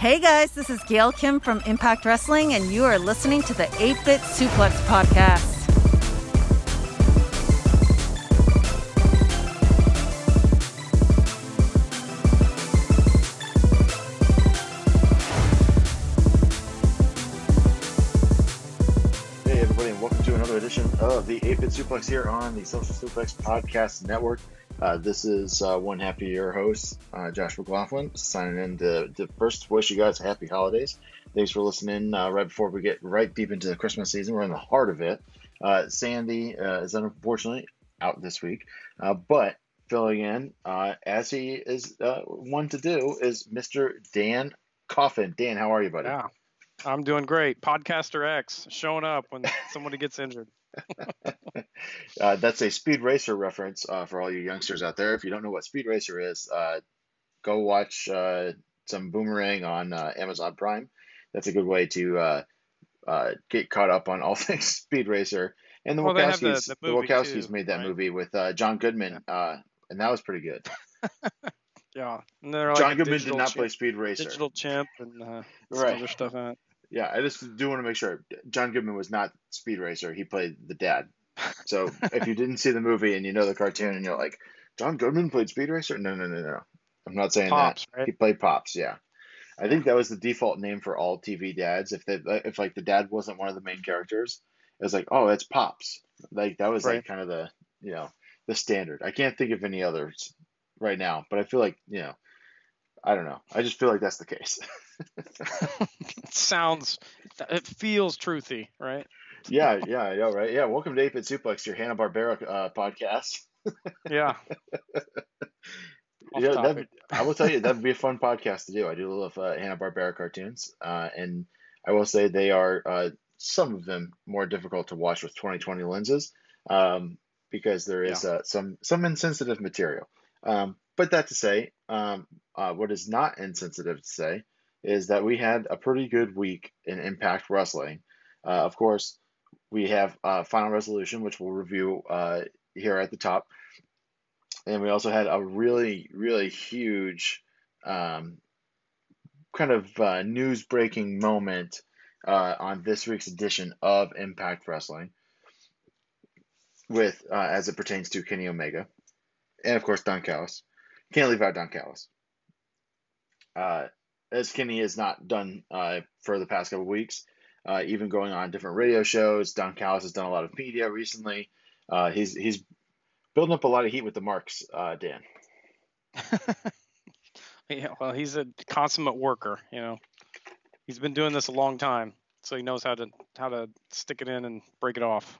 Hey guys, this is Gail Kim from Impact Wrestling, and you are listening to the 8 Bit Suplex Podcast. Hey, everybody, and welcome to another edition of the 8 Bit Suplex here on the Social Suplex Podcast Network. Uh, this is uh, one of your host, uh, Josh McLaughlin, signing in to, to first wish you guys a happy holidays. Thanks for listening uh, right before we get right deep into the Christmas season. We're in the heart of it. Uh, Sandy is unfortunately out this week, but filling in, as he is one to do, is Mr. Dan Coffin. Dan, how are you, buddy? Yeah, I'm doing great. Podcaster X showing up when somebody gets injured. uh, that's a Speed Racer reference uh, for all you youngsters out there. If you don't know what Speed Racer is, uh, go watch uh, some Boomerang on uh, Amazon Prime. That's a good way to uh, get caught up on all things Speed Racer. And the Well, Wachowskis, the- the, the Wachowskis too, made that right? movie with John Goodman, and that was pretty good. Yeah, and they're like John Goodman did not chimp- play Speed Racer. Digital chimp and uh, some Right. other stuff in it. Yeah, I just do want to make sure John Goodman was not Speed Racer. He played the dad. So if you didn't see the movie and you know the cartoon and you're like, John Goodman played Speed Racer? No, no, no, no. I'm not saying Pops, that. right? He played Pops. Yeah, I think that was the default name for all TV dads. If they, if like the dad wasn't one of the main characters, it was like, oh, that's Pops. Like that was like kind of the you know the standard. I can't think of any others right now, but I feel like you know. I don't know. I just feel like that's the case. It sounds, it feels truthy, right? yeah, yeah, I know, right? Yeah, welcome to 8-Bit Suplex, your Hanna Barbera uh, podcast. Yeah. Yeah, that I will tell you that'd be a fun podcast to do. I do love uh, Hanna Barbera cartoons, uh, and I will say they are uh, some of them more difficult to watch with 2020 lenses um, because there is uh, some some insensitive material. Um, but that to say, um, uh, what is not insensitive to say is that we had a pretty good week in Impact Wrestling. Uh, of course, we have uh, Final Resolution, which we'll review uh, here at the top. And we also had a really, really huge um, kind of uh, news breaking moment uh, on this week's edition of Impact Wrestling with uh, as it pertains to Kenny Omega. And of course, Don Callis. Can't leave out Don Callis. As Kenny has not done uh, for the past couple weeks, uh, even going on different radio shows. Don Callis has done a lot of media recently. Uh, he's he's building up a lot of heat with the marks, uh, Dan. Yeah, well, he's a consummate worker, you know. He's been doing this a long time, so he knows how to how to stick it in and break it off.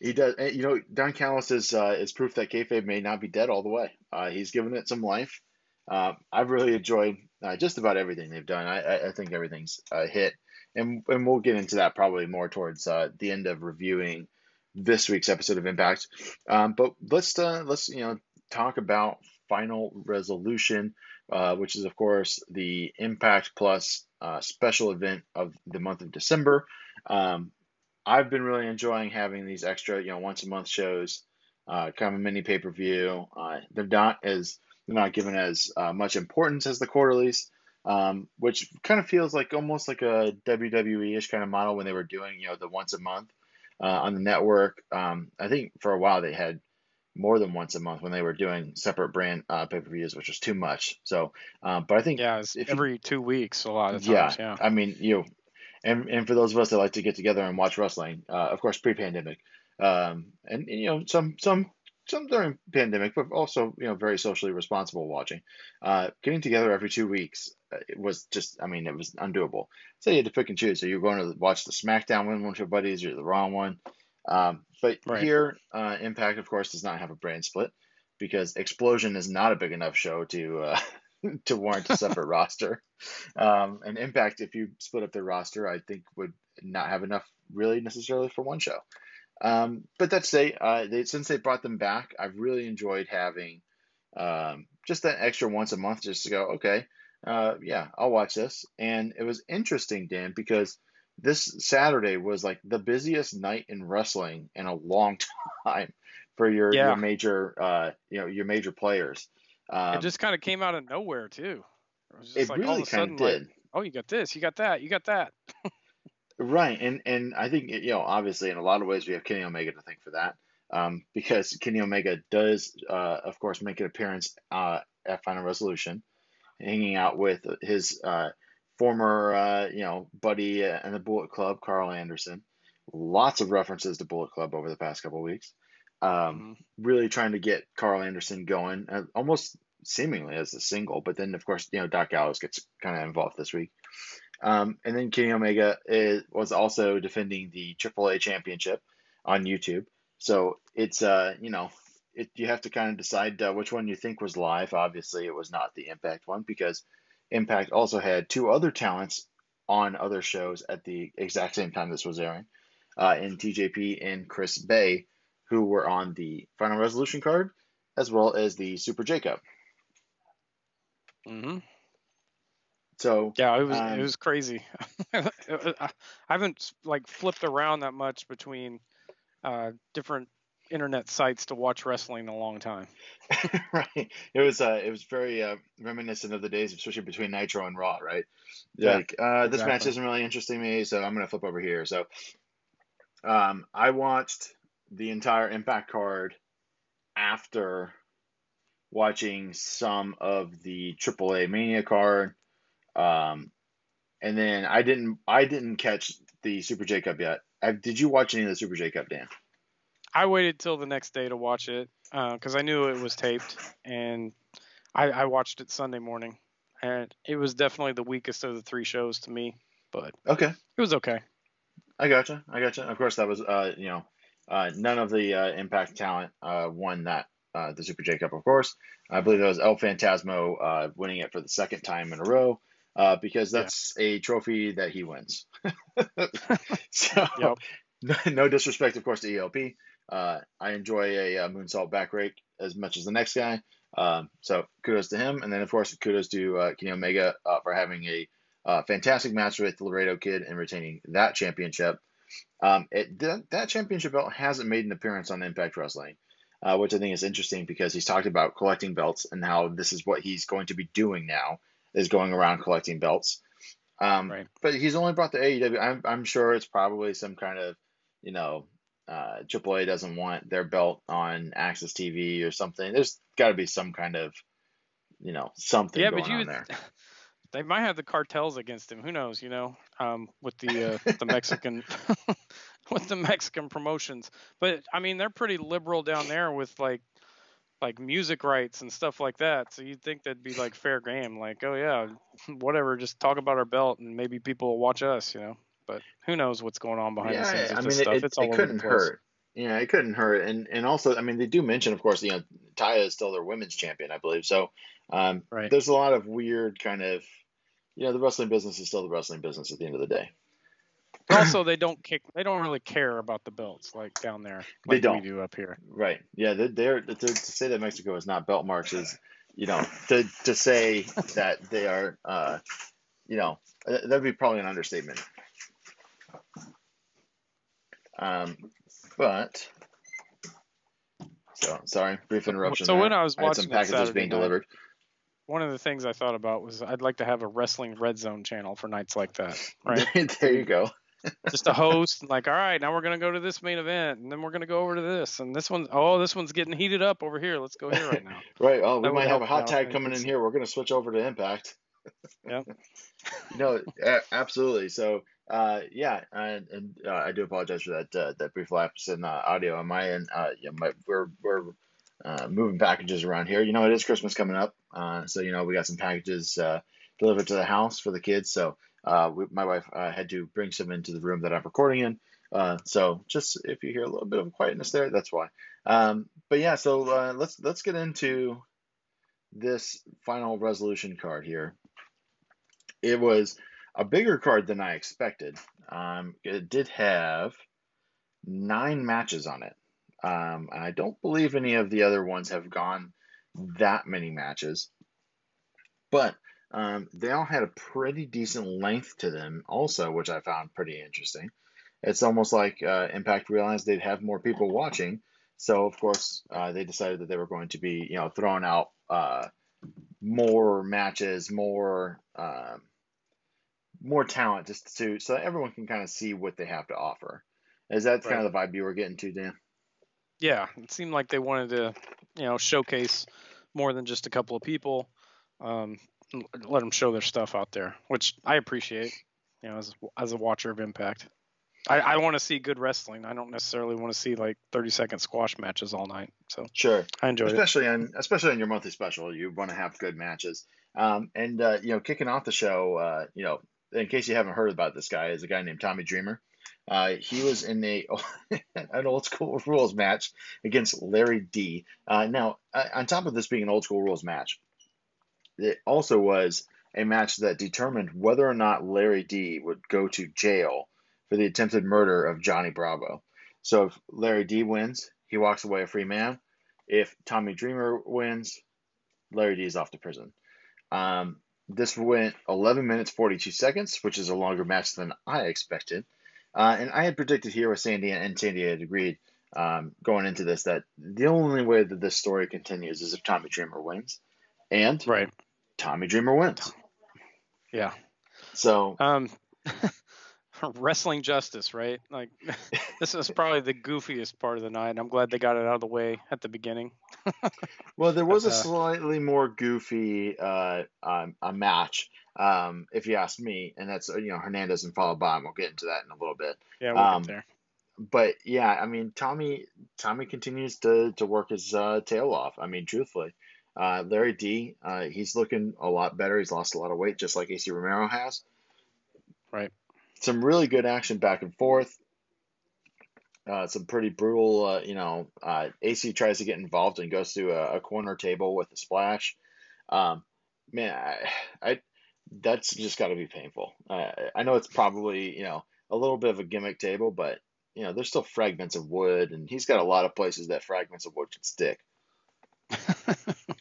He does. You know, Don Callis is uh, is proof that kayfabe may not be dead all the way. Uh, he's given it some life. Uh, I've really enjoyed uh, just about everything they've done. I, I, think everything's a hit, and and we'll get into that probably more towards uh, the end of reviewing this week's episode of Impact. Um, but let's uh, let's you know talk about Final Resolution, uh, which is of course the Impact Plus uh, special event of the month of December. Um, I've been really enjoying having these extra, you know, once a month shows, uh, kind of a mini pay per view. Uh, they're not as they're not given as uh, much importance as the quarterlies, um, which kind of feels like almost like a WWE ish kind of model when they were doing, you know, the once a month uh, on the network. Um, I think for a while they had more than once a month when they were doing separate brand uh, pay per views, which was too much. So, um, but I think Yeah, it's if you- every two weeks a lot of yeah, times. Yeah. I mean, you know, and and for those of us that like to get together and watch wrestling, uh, of course, pre-pandemic, um, and, and, you know, some some some during pandemic, but also you know, very socially responsible watching. Uh, getting together every two weeks uh, it was just, I mean, it was undoable. So you had to pick and choose. So you're going to watch the SmackDown one with your buddies, or the Raw one. Um, but Right. here, uh, Impact, of course, does not have a brand split because Explosion is not a big enough show to uh, to warrant a separate roster. Um, and Impact, if you split up their roster, I think would not have enough really necessarily for one show. Um, but that's say, uh, they, since they brought them back, I've really enjoyed having um, just that extra once a month just to go, okay, uh, yeah, I'll watch this. And it was interesting, Dan, because this Saturday was like the busiest night in wrestling in a long time for your, Yeah. your major, uh, you know, your major players. Um, it just kind of came out of nowhere too. It was just it like all really of a sudden, of like, oh, you got this, you got that, you got that. Right, and and I think you know obviously in a lot of ways we have Kenny Omega to thank for that, um, because Kenny Omega does uh, of course make an appearance uh, at Final Resolution, hanging out with his uh, former uh, you know buddy in the Bullet Club, Karl Anderson. Lots of references to Bullet Club over the past couple of weeks. Um, Mhm. really trying to get Karl Anderson going, uh, almost seemingly as a single, but then of course you know Doc Gallows gets kind of involved this week. Um, and then Kenny Omega is, was also defending the AAA championship on YouTube. So it's uh you know it you have to kind of decide uh, which one you think was live. Obviously, it was not the Impact one because Impact also had two other talents on other shows at the exact same time this was airing, uh, in TJP and Chris Bey, who were on the Final Resolution card as well as the Super J Cup. hmm So Yeah, it was Um, it was crazy. I haven't like flipped around that much between uh, different internet sites to watch wrestling in a long time. right. It was uh it was very uh, reminiscent of the days, especially between Nitro and Raw, right? Yeah, Like uh this match isn't really interesting me, so I'm gonna flip over here. So um I watched the entire Impact card after watching some of the AAA Mania card. Um and then I didn't I didn't catch the Super J Cup yet. I, did you watch any of the Super J Cup, Dan? I waited till the next day to watch it because I knew it was taped, and I, I watched it Sunday morning, and it was definitely the weakest of the three shows to me, but Okay. it was okay. I gotcha. I gotcha. Of course, that was uh, you know, uh, none of the uh, Impact talent uh, won that uh, the Super J Cup. Of course, I believe it was El Phantasmo uh, winning it for the second time in a row uh, because Yeah. that's a trophy that he wins. so, Yep. no, no disrespect, of course, to ELP. Uh, I enjoy a, uh moonsault back rake as much as the next guy. Um, so kudos to him, and then of course kudos to uh, Kenny Omega uh, for having a uh, fantastic match with Laredo Kid and retaining that championship. Um, it, that, that championship belt hasn't made an appearance on Impact Wrestling, uh, which I think is interesting because he's talked about collecting belts and how this is what he's going to be doing now is going around collecting belts. Um, Right. But he's only brought the AEW. I'm, I'm sure it's probably some kind of, you know, uh, AAA doesn't want their belt on AXS TV or something. There's got to be some kind of, you know, something Yeah, going but you on there. they might have the cartels against him. Who knows? You know, um, with the uh, the Mexican with the Mexican promotions. But I mean, they're pretty liberal down there with like like music rights and stuff like that. So you'd think that'd be like fair game. Like, oh yeah, whatever, just talk about our belt and maybe people will watch us. You know. But who knows what's going on behind the scenes with I this mean, stuff? it, it's all it couldn't hurt. Yeah, it couldn't hurt, and and also, I mean, they do mention, of course, you know, Taya is still their women's champion, I believe. So, um, Right. there's a lot of weird kind of, you know, the wrestling business is still the wrestling business at the end of the day. Also, they don't kick. They don't really care about the belts like down there. They Like don't. We do up here. Right. Yeah. They're, they're to, to say that Mexico is not belt marks is, you know, to to say that they are, uh, you know, that'd be probably an understatement. Um, but so sorry, brief interruption. so there. when I was I had some packages Saturday being night, delivered. one of the things I thought about was I'd like to have a wrestling red zone channel for nights like that, right? there you go. Just a host, and like, all right, now we're gonna go to this main event, and then we're gonna go over to this, and this one, oh, this one's getting heated up over here. Let's go here right now. Right. Oh, we That would might have a hot tag coming in here. We're going to switch over to Impact. yeah No, absolutely. So, uh, yeah, and, and uh, I do apologize for that uh, that brief lapse in uh, audio on my end. Uh, yeah, my, we're we're uh, moving packages around here. You know, it is Christmas coming up, uh, so you know we got some packages uh, delivered to the house for the kids. So, uh, we, my wife uh, had to bring some into the room that I'm recording in. Uh, so just if you hear a little bit of quietness there, that's why. Um, but yeah, so uh, let's let's get into this final resolution card here, it was a bigger card than I expected. Um, it did have nine matches on it. Um, I don't believe any of the other ones have gone that many matches, but um, they all had a pretty decent length to them, also, which I found pretty interesting. It's almost like uh, Impact realized they'd have more people watching, so of course uh, they decided that they were going to be, you know, throwing out uh, more matches, more um, more talent, just to so that everyone can kind of see what they have to offer. Is that kind of the vibe you were getting to, Dan? Yeah, it seemed like they wanted to, you know, showcase more than just a couple of people. Um, let them show their stuff out there, which I appreciate. You know, as as a watcher of Impact, I, I want to see good wrestling. I don't necessarily want to see like 30 second squash matches all night. So sure, I enjoy especially it. on especially on your monthly special. You want to have good matches. Um, and uh, you know, kicking off the show, uh, you know, in case you haven't heard about this guy, is a guy named Tommy Dreamer. Uh, he was in a an old school rules match against Larry D. Uh, now, uh, on top of this being an old school rules match, it also was a match that determined whether or not Larry D would go to jail for the attempted murder of Johnny Bravo. So if Larry D wins, he walks away a free man. If Tommy Dreamer wins, Larry D is off to prison. Um, this went 11 minutes 42 seconds, which is a longer match than I expected. Uh, and I had predicted here with Sandy, and Sandy had agreed um, going into this that the only way that this story continues is if Tommy Dreamer wins. And right. Tommy Dreamer wins. Yeah. So um, wrestling justice, right? Like this is probably the goofiest part of the night. I'm glad they got it out of the way at the beginning. well, there was a uh, slightly more goofy uh, um, a match, um, if you ask me, and that's you know Hernandez and followed by. We'll get into that in a little bit. Yeah, we'll um, get there. But yeah, I mean Tommy Tommy continues to to work his uh, tail off. I mean, truthfully, uh, Larry D, uh, he's looking a lot better. He's lost a lot of weight, just like Acey Romero has. Right. Some really good action back and forth. Uh, some pretty brutal, uh, you know. Uh, Acey tries to get involved and goes to a, a corner table with a splash. Um, man, I, I that's just got to be painful. I know it's probably you know a little bit of a gimmick table, but you know there's still fragments of wood, and he's got a lot of places that fragments of wood can stick.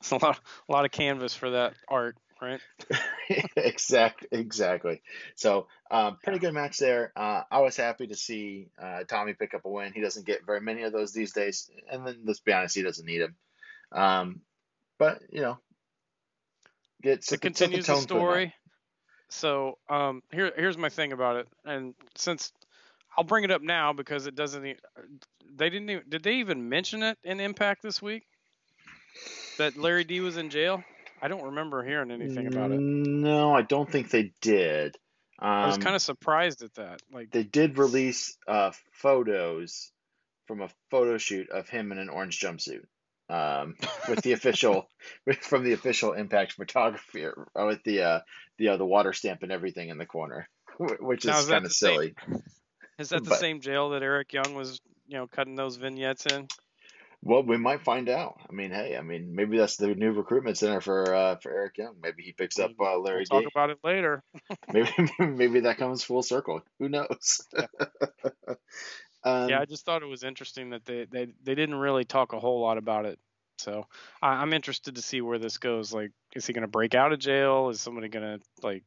It's a lot, a lot of canvas for that art, right? exactly, exactly. So, um, pretty good match there. Uh, I was happy to see uh, Tommy pick up a win. He doesn't get very many of those these days, and then let's be honest, he doesn't need them. Um, but you know, get to continue the, the story. So, um, here, here's my thing about it, and since I'll bring it up now because it doesn't. They didn't. Even, did they even mention it in Impact this week? That Larry D was in jail? I don't remember hearing anything about it. No, I don't think they did. Um, I was um, kind of surprised at that. Like they did release uh, photos from a photo shoot of him in an orange jumpsuit um, with the official from the official Impact photography uh, with the uh, the uh, the water stamp and everything in the corner, which is, is kind of silly. Same, is that the but, same jail that Eric Young was, you know, cutting those vignettes in? Well, we might find out. I mean, hey, I mean, maybe that's the new recruitment center for uh, for Eric Young. Maybe he picks up uh, Larry. We'll talk about it later. maybe maybe that comes full circle. Who knows? Yeah. um, yeah, I just thought it was interesting that they, they they didn't really talk a whole lot about it. So I, I'm interested to see where this goes. Like, is he going to break out of jail? Is somebody going to like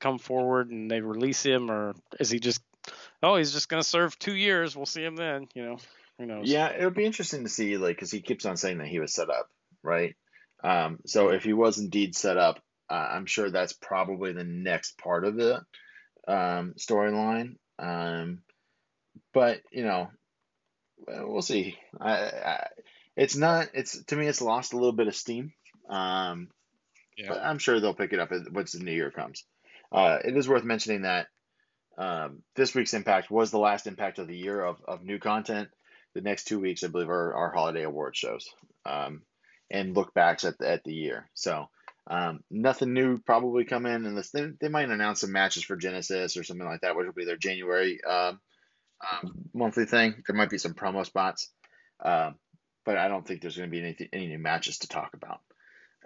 come forward and they release him, or is he just oh he's just going to serve two years? We'll see him then. You know. Who knows? Yeah, it would be interesting to see, like, because he keeps on saying that he was set up, right? Um, so if he was indeed set up, uh, I'm sure that's probably the next part of the um, storyline. Um, but you know, we'll see. I, I, it's not. It's to me, it's lost a little bit of steam. Um, yeah. But I'm sure they'll pick it up once the new year comes. Uh, it is worth mentioning that um, this week's impact was the last impact of the year of, of new content the next two weeks, I believe, are our holiday award shows um, and look backs at the, at the year. So um, nothing new probably come in unless they, they might announce some matches for Genesis or something like that, which will be their January um monthly thing. There might be some promo spots. Uh, but I don't think there's going to be any any new matches to talk about.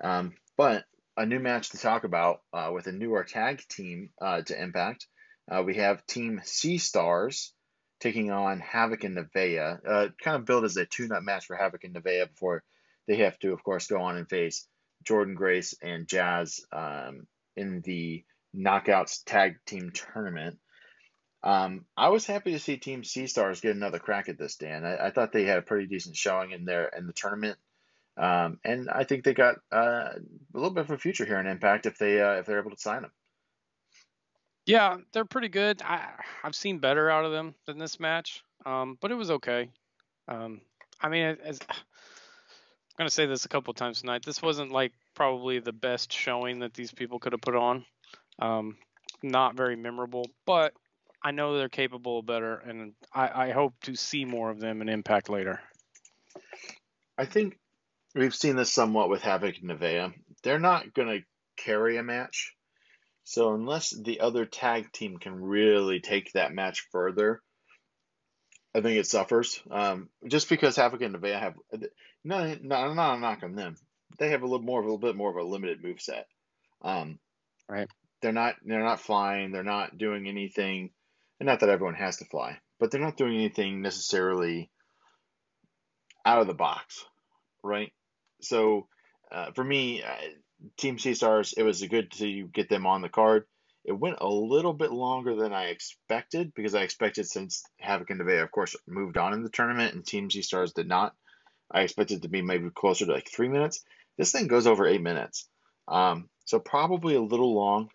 Um, but a new match to talk about uh, with a newer tag team uh, to Impact. Uh, we have Team Sea Stars taking on Havok and Nevaeh. Uh, kind of billed as a tune-up match for Havok and Nevaeh before they have to, of course, go on and face Jordynne Grace and Jazz um, in the Knockouts Tag Team Tournament. Um, I was happy to see Team Sea Stars get another crack at this, Dan. I, I, thought they had a pretty decent showing in there in the tournament, um, and I think they got uh, a little bit of a future here in Impact if they uh, if they're able to sign them. Yeah, they're pretty good. I I've seen better out of them than this match, um, but it was okay. Um, I mean, as, I'm gonna say this a couple times tonight. This wasn't like probably the best showing that these people could have put on. Um, not very memorable, but I know they're capable of better, and I, I hope to see more of them in Impact later. I think we've seen this somewhat with Havok and Nevaeh. They're not going to carry a match. So unless the other tag team can really take that match further, I think it suffers. Um, just because Havok and Nevaeh have no, no, not a knock on them. They have a little more, a little bit more of a limited move set. Um, right. They're not, they're not flying. They're not doing anything and not that everyone has to fly, but they're not doing anything necessarily out of the box, right? So uh, for me, uh, Team Sea Stars, it was good to get them on the card. It went a little bit longer than I expected because I expected since Havok and Nevaeh, of course, moved on in the tournament and Team Sea Stars did not. I expected to be maybe closer to like three minutes. This thing goes over eight minutes. Um, so probably a little long.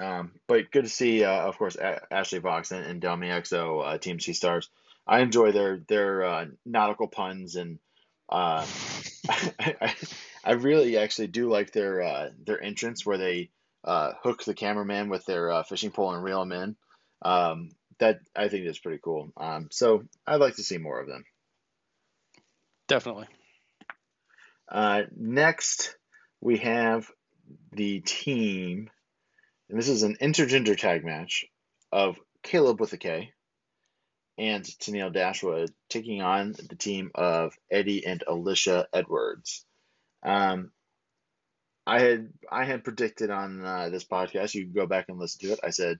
Um, but good to see, uh, of course, a- Ashley Vox and, and Exo, uh, Team Sea Stars. I enjoy their their uh, nautical puns, and uh, I, really actually do like their uh, their entrance where they uh, hook the cameraman with their fishing pole and reel him in. Um, that I think is pretty cool. Um, so I'd like to see more of them. Definitely. next, we have the team and this is an intergender tag match of Kaleb with a K and Tennille Dashwood taking on the team of Eddie and Alisha Edwards. Um, I had I had predicted on uh, this podcast. You can go back and listen to it. I said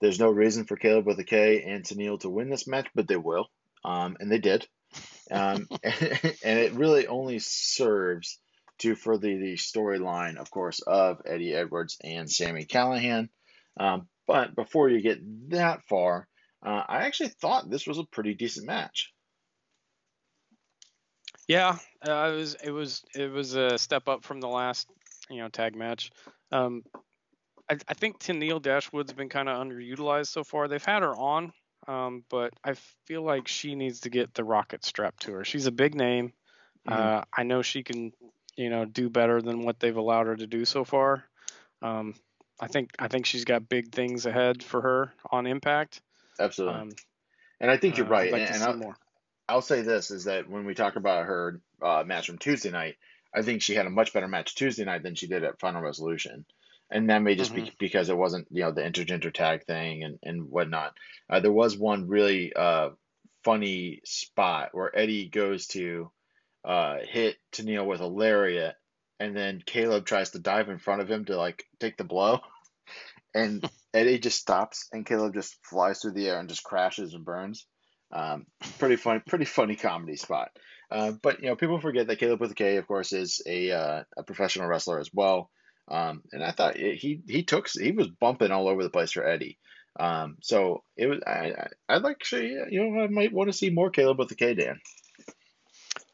there's no reason for Kaleb with a K and Tennille to win this match, but they will, um, and they did. Um, and, and it really only serves to further the storyline, of course, of Eddie Edwards and Sami Callihan. Um, but before you get that far, uh, I actually thought this was a pretty decent match. Yeah, uh, it was it was it was a step up from the last you know tag match. Um, I, I think Tennille Dashwood's been kind of underutilized so far. They've had her on, um, but I feel like she needs to get the rocket strapped to her. She's a big name. Mm-hmm. Uh, I know she can you know, do better than what they've allowed her to do so far. Um, I think I think she's got big things ahead for her on Impact. Absolutely. Um, and I think you're uh, right. Like and I'll, I'll, say this is that when we talk about her uh, match from Tuesday night, I think she had a much better match Tuesday night than she did at Final Resolution. And that may just mm-hmm. be because it wasn't, you know, the intergender tag thing and, and whatnot. Uh, there was one really uh, funny spot where Eddie goes to uh, hit Tennille with a lariat, and then Kaleb tries to dive in front of him to like take the blow, and Eddie just stops, and Kaleb just flies through the air and just crashes and burns. Um, pretty funny, pretty funny comedy spot. Uh, but you know, people forget that Kaleb with a K, of course, is a uh, a professional wrestler as well. Um, and I thought it, he he took he was bumping all over the place for Eddie. Um, so it was I I I'd like actually you know I might want to see more Kaleb with the K, Dan.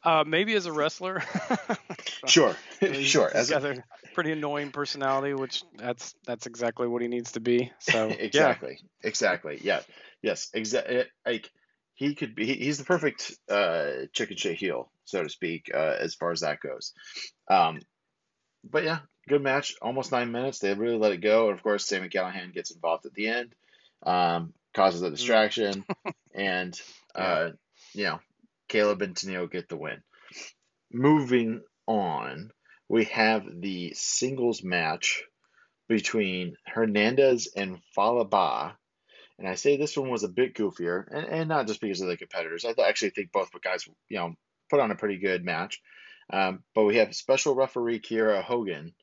Uh, maybe as a wrestler. sure, sure. As a, a pretty annoying personality, which that's that's exactly what he needs to be. So exactly, yeah. exactly. Yeah, yes, exactly. Eh, like he could be. He's the perfect uh, chicken shit heel, so to speak, uh, as far as that goes. Um, but yeah, good match. Almost nine minutes. They really let it go, and of course, Sami Callihan gets involved at the end, um, causes a mm. distraction, and uh, you know Kaleb and Tennille get the win. Moving on, we have the singles match between Hernandez and Fallah Bahh. And I say this one was a bit goofier, and, and not just because of the competitors. I actually think both guys, you know, put on a pretty good match. Um, but we have special referee Kiera Hogan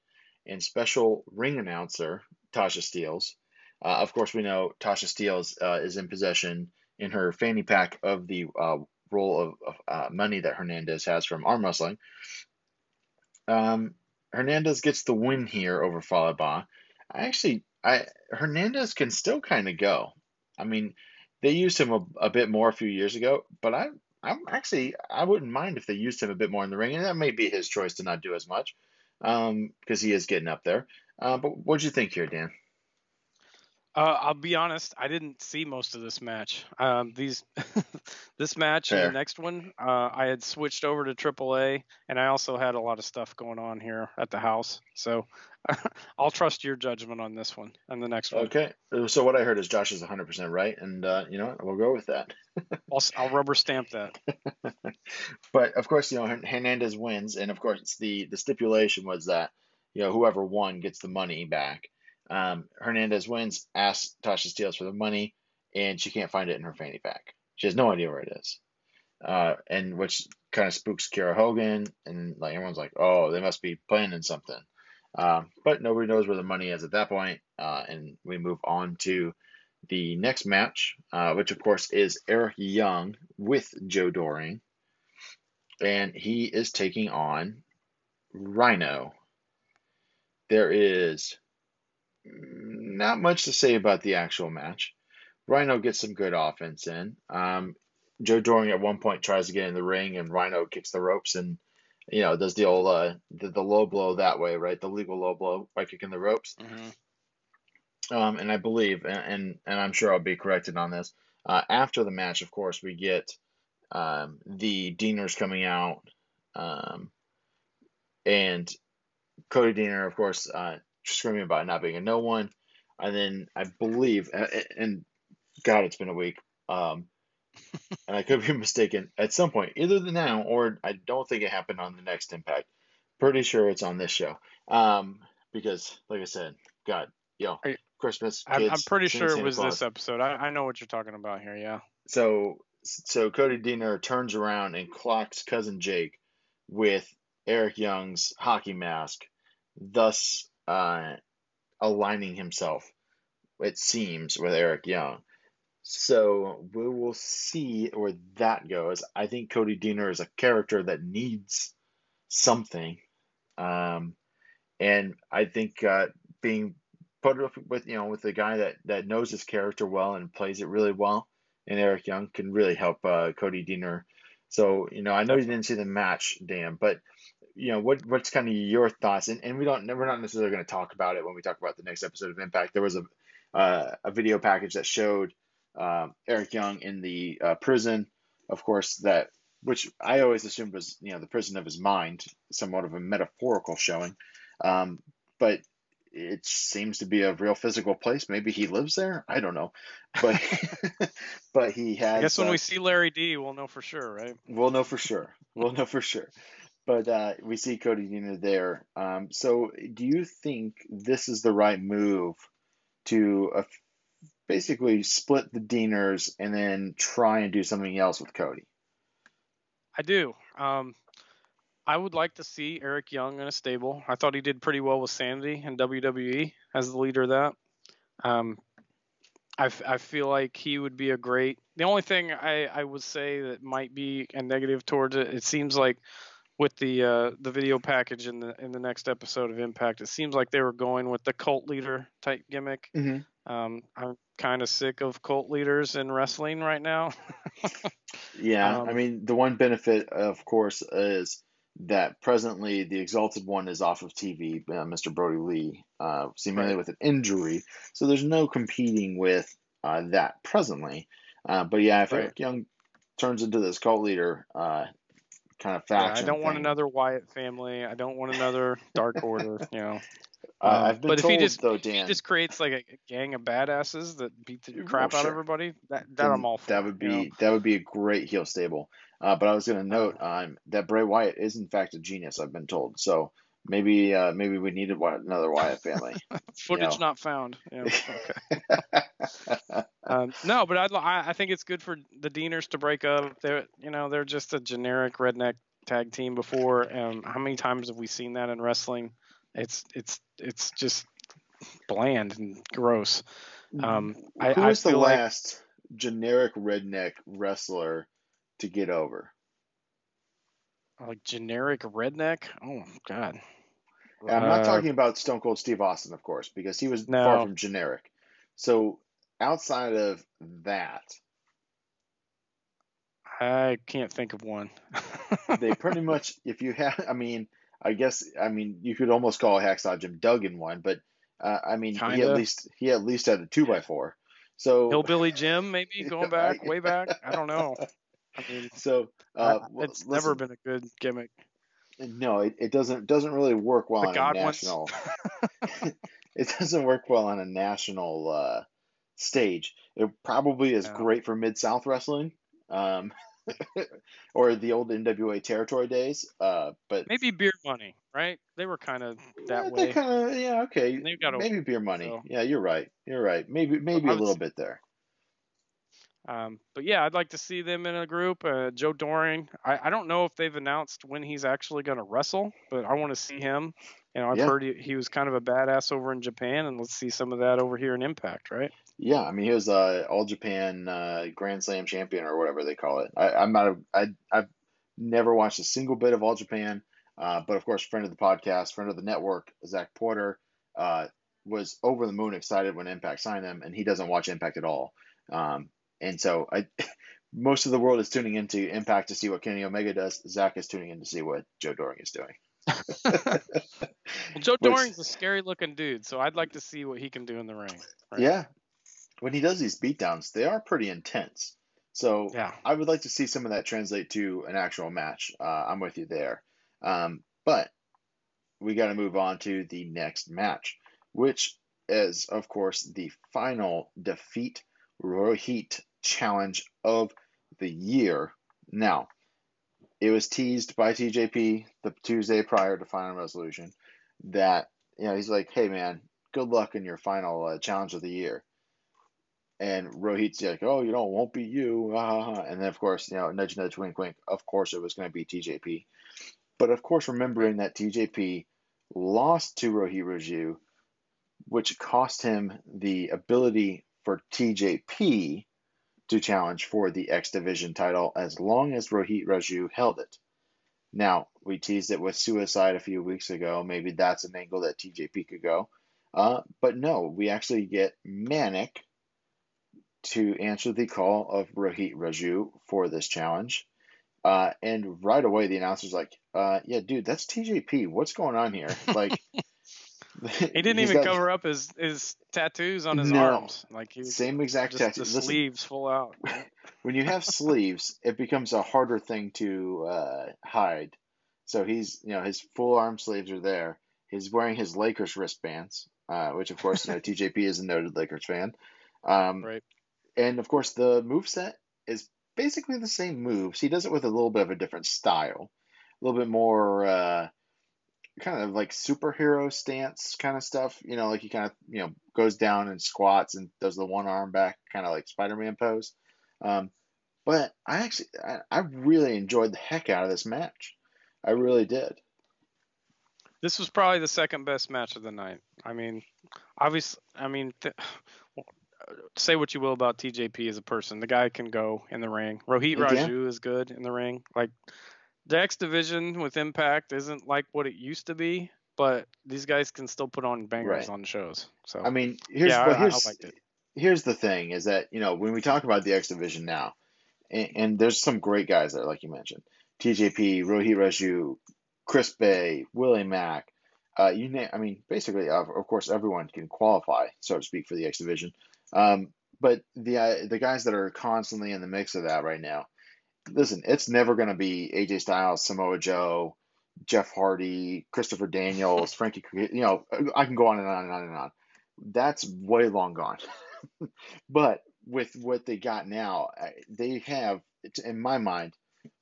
and special ring announcer Tasha Steelz. Uh, of course, we know Tasha Steelz uh, is in possession in her fanny pack of the uh, roll of, of uh, money that Hernandez has from arm wrestling. Um, Hernandez gets the win here over Fallah Bahh. I actually, I Hernandez can still kind of go. I mean, they used him a, a bit more a few years ago, but I, I'm actually, I wouldn't mind if they used him a bit more in the ring, and that may be his choice to not do as much, um, because he is getting up there. Uh, but what'd you think here, Dan? Uh, I'll be honest, I didn't see most of this match. Um, these, this match Fair. and the next one, uh, I had switched over to AAA, and I also had a lot of stuff going on here at the house. So I'll trust your judgment on this one and the next one. Okay. So what I heard is Josh is 100% right, and uh, you know what? We'll go with that. I'll, I'll rubber stamp that. but of course, you know Hernandez wins, and of course the the stipulation was that you know whoever won gets the money back. Um, Hernandez wins, asks Tasha Steelz for the money, and she can't find it in her fanny pack. She has no idea where it is. Uh, and which kind of spooks Kiera Hogan, and like everyone's like, oh, they must be planning something. Um, but nobody knows where the money is at that point, uh, and we move on to the next match, uh, which of course is Eric Young with Joe Doering, and he is taking on Rhino. There is not much to say about the actual match. Rhino gets some good offense in. Um, Joe Doering at one point tries to get in the ring, and Rhino kicks the ropes and you know does the old uh, the, the low blow that way, right? The legal low blow by kicking the ropes. Mm-hmm. Um, and I believe, and, and, and I'm sure I'll be corrected on this. Uh, after the match, of course, we get um, the Deaners coming out, um, and Cody Deaner, of course, uh, screaming about not being a no one. And then I believe, and God, it's been a week. Um, and I could be mistaken at some point, either the now or I don't think it happened on the next Impact. Pretty sure it's on this show. Um, because, like I said, God, yo, Christmas. Kids, I'm, pretty sure it was Claus. this episode. I, I know what you're talking about here. Yeah. So, so Cody Deaner turns around and clocks cousin Jake with Eric Young's hockey mask, thus uh, aligning himself, it seems, with Eric Young. So we will see where that goes. I think Cody Deaner is a character that needs something, um, and I think uh, being put up with you know with a guy that that knows his character well and plays it really well, and Eric Young can really help uh, Cody Deaner. So you know I know you didn't see the match, Dan, but you know what what's kind of your thoughts and, and we don't we're not necessarily going to talk about it when we talk about the next episode of impact there was a uh, a video package that showed uh, eric young in the uh, prison of course that which i always assumed was you know the prison of his mind somewhat of a metaphorical showing um, but it seems to be a real physical place. Maybe he lives there. I don't know, but but he has. I guess when uh, we see Larry D, we'll know for sure, right? We'll know for sure. We'll know for sure but uh, we see Cody Deaner there. Um, so, do you think this is the right move to uh, basically split the Deaners and then try and do something else with Cody? I do. Um, I would like to see Eric Young in a stable. I thought he did pretty well with Sanity and WWE as the leader of that. Um, I feel like he would be a great. The only thing I, I would say that might be a negative towards it, it seems like with the uh, the video package in the in the next episode of Impact. It seems like they were going with the cult leader type gimmick. Mm-hmm. Um, I'm kind of sick of cult leaders in wrestling right now. yeah, um, I mean the one benefit, of course, is that presently the Exalted One is off of TV, uh, Mr. Brodie Lee, uh, seemingly right. with an injury, so there's no competing with uh, that presently. Uh, but yeah, if right. Eric Young turns into this cult leader, uh, kind of faction. Yeah, I don't thing. want another Wyatt family. I don't want another Dark Order. You know. Uh, um, I've been but told, if he just though, Dan, if he just creates like a, gang of badasses that beat the crap oh, sure. out of everybody, that that I'm all for. That would be you know? that would be a great heel stable. Uh, but I was going to note um, that Bray Wyatt is in fact a genius. I've been told. So maybe uh, maybe we needed another Wyatt family. Footage you know? not found. Yeah, okay. um, no, but I, I think it's good for the Deaners to break up. They're you know they're just a generic redneck tag team before. Um, how many times have we seen that in wrestling? It's it's it's just bland and gross. Um, Who I, was I the feel like last generic redneck wrestler to get over? like generic redneck. Oh God. I'm not Uh, talking about Stone Cold Steve Austin, of course, because he was far from generic. So outside of that, I can't think of one. they pretty much, if you have, I mean, I guess, I mean, you could almost call Hacksaw Jim Duggan one, but uh, I mean, he Kinda. at least he at least had a two by four. So Hillbilly Jim, maybe going back way back. I don't know. I mean, so uh, it's never been a good gimmick. No, it, it doesn't doesn't really work well The on a God ones. national. it doesn't work well on a national uh, stage. It probably is great for Mid South wrestling, um, or the old NWA territory days. Uh, but Maybe beer money, right? They were kind of that yeah, way. they kind of yeah okay. They've got Maybe beer money. so- Yeah, you're right. You're right. Maybe maybe a little bit there. Um, but yeah, I'd like to see them in a group. Uh, Joe Doering. I, I don't know if they've announced when he's actually going to wrestle, but I want to see him. You know, I've Yeah. heard he, he was kind of a badass over in Japan, and let's see some of that over here in Impact, right? Yeah, I mean he was uh, All Japan uh, Grand Slam champion or whatever they call it. I, I'm not a, I I've never watched a single bit of All Japan, uh, but of course, friend of the podcast, friend of the network, Zach Porter, uh, was over the moon excited when Impact signed them, and he doesn't watch Impact at all. Um, and so I, most of the world is tuning into Impact to see what Kenny Omega does. Zach is tuning in to see what Joe Doering is doing. Well, Joe Which- Doering's a scary looking dude, so I'd like to see what he can do in the ring. Right? Yeah, when he does these beatdowns, they are pretty intense. So Yeah. I would like to see some of that translate to an actual match. Uh, I'm with you there. Um, but we got to move on to the next match, which is, of course, the final defeat Rohit challenge of the year. Now, it was teased by TJP the Tuesday prior to final resolution that, you know, he's like, hey, man, good luck in your final uh, challenge of the year. And Rohit's like, oh, you know, it won't be you. ah, ha, ha." And then, of course, you know, nudge, nudge, wink, wink. Of course, it was going to be TJP. But of course, remembering that TJP lost to Rohit Raju, which cost him the ability for TJP to challenge for the X Division title as long as Rohit Raju held it. Now, we teased it with Suicide a few weeks ago. Maybe that's an angle that TJP could go. Uh, but no, we actually get Manik to answer the call of Rohit Raju for this challenge. Uh, and right away, the announcer's like, uh, yeah, dude, that's TJP. What's going on here? Like, He didn't even got cover up his, his tattoos on his No. arms. Like he Same exact just tattoo. the Listen, sleeves full out. when you have sleeves, it becomes a harder thing to uh, hide. So he's, you know, his full arm sleeves are there. He's wearing his Lakers wristbands, uh, which of course, you know, TJP is a noted Lakers fan. Um, Right. And of course, the move set is basically the same moves. He does it with a little bit of a different style, a little bit more uh, kind of like superhero stance kind of stuff. You know, like he kind of you know goes down and squats and does the one arm back, kind of like Spider Man pose. Um, but I actually, I, I really enjoyed the heck out of this match. I really did. This was probably the second best match of the night. I mean, obviously, I mean, th- say what you will about TJP as a person, the guy can go in the ring. Rohit. Raju is good in the ring. Like the X division with Impact isn't like what it used to be, but these guys can still put on bangers Right. on shows. So I mean, here's yeah, I here's liked it. here's the thing is that you know when we talk about the X division now, and, and there's some great guys there, like you mentioned, TJP, Rohit Raju, Chris Bey, Willie Mack. Uh, you name, I mean, basically, of, of course, everyone can qualify, so to speak, for the X division. Um, but the uh, the guys that are constantly in the mix of that right now, listen, it's never going to be AJ Styles, Samoa Joe, Jeff Hardy, Christopher Daniels, Frankie. You know, I can go on and on and on and on. That's way long gone. but with what they got now, they have, in my mind,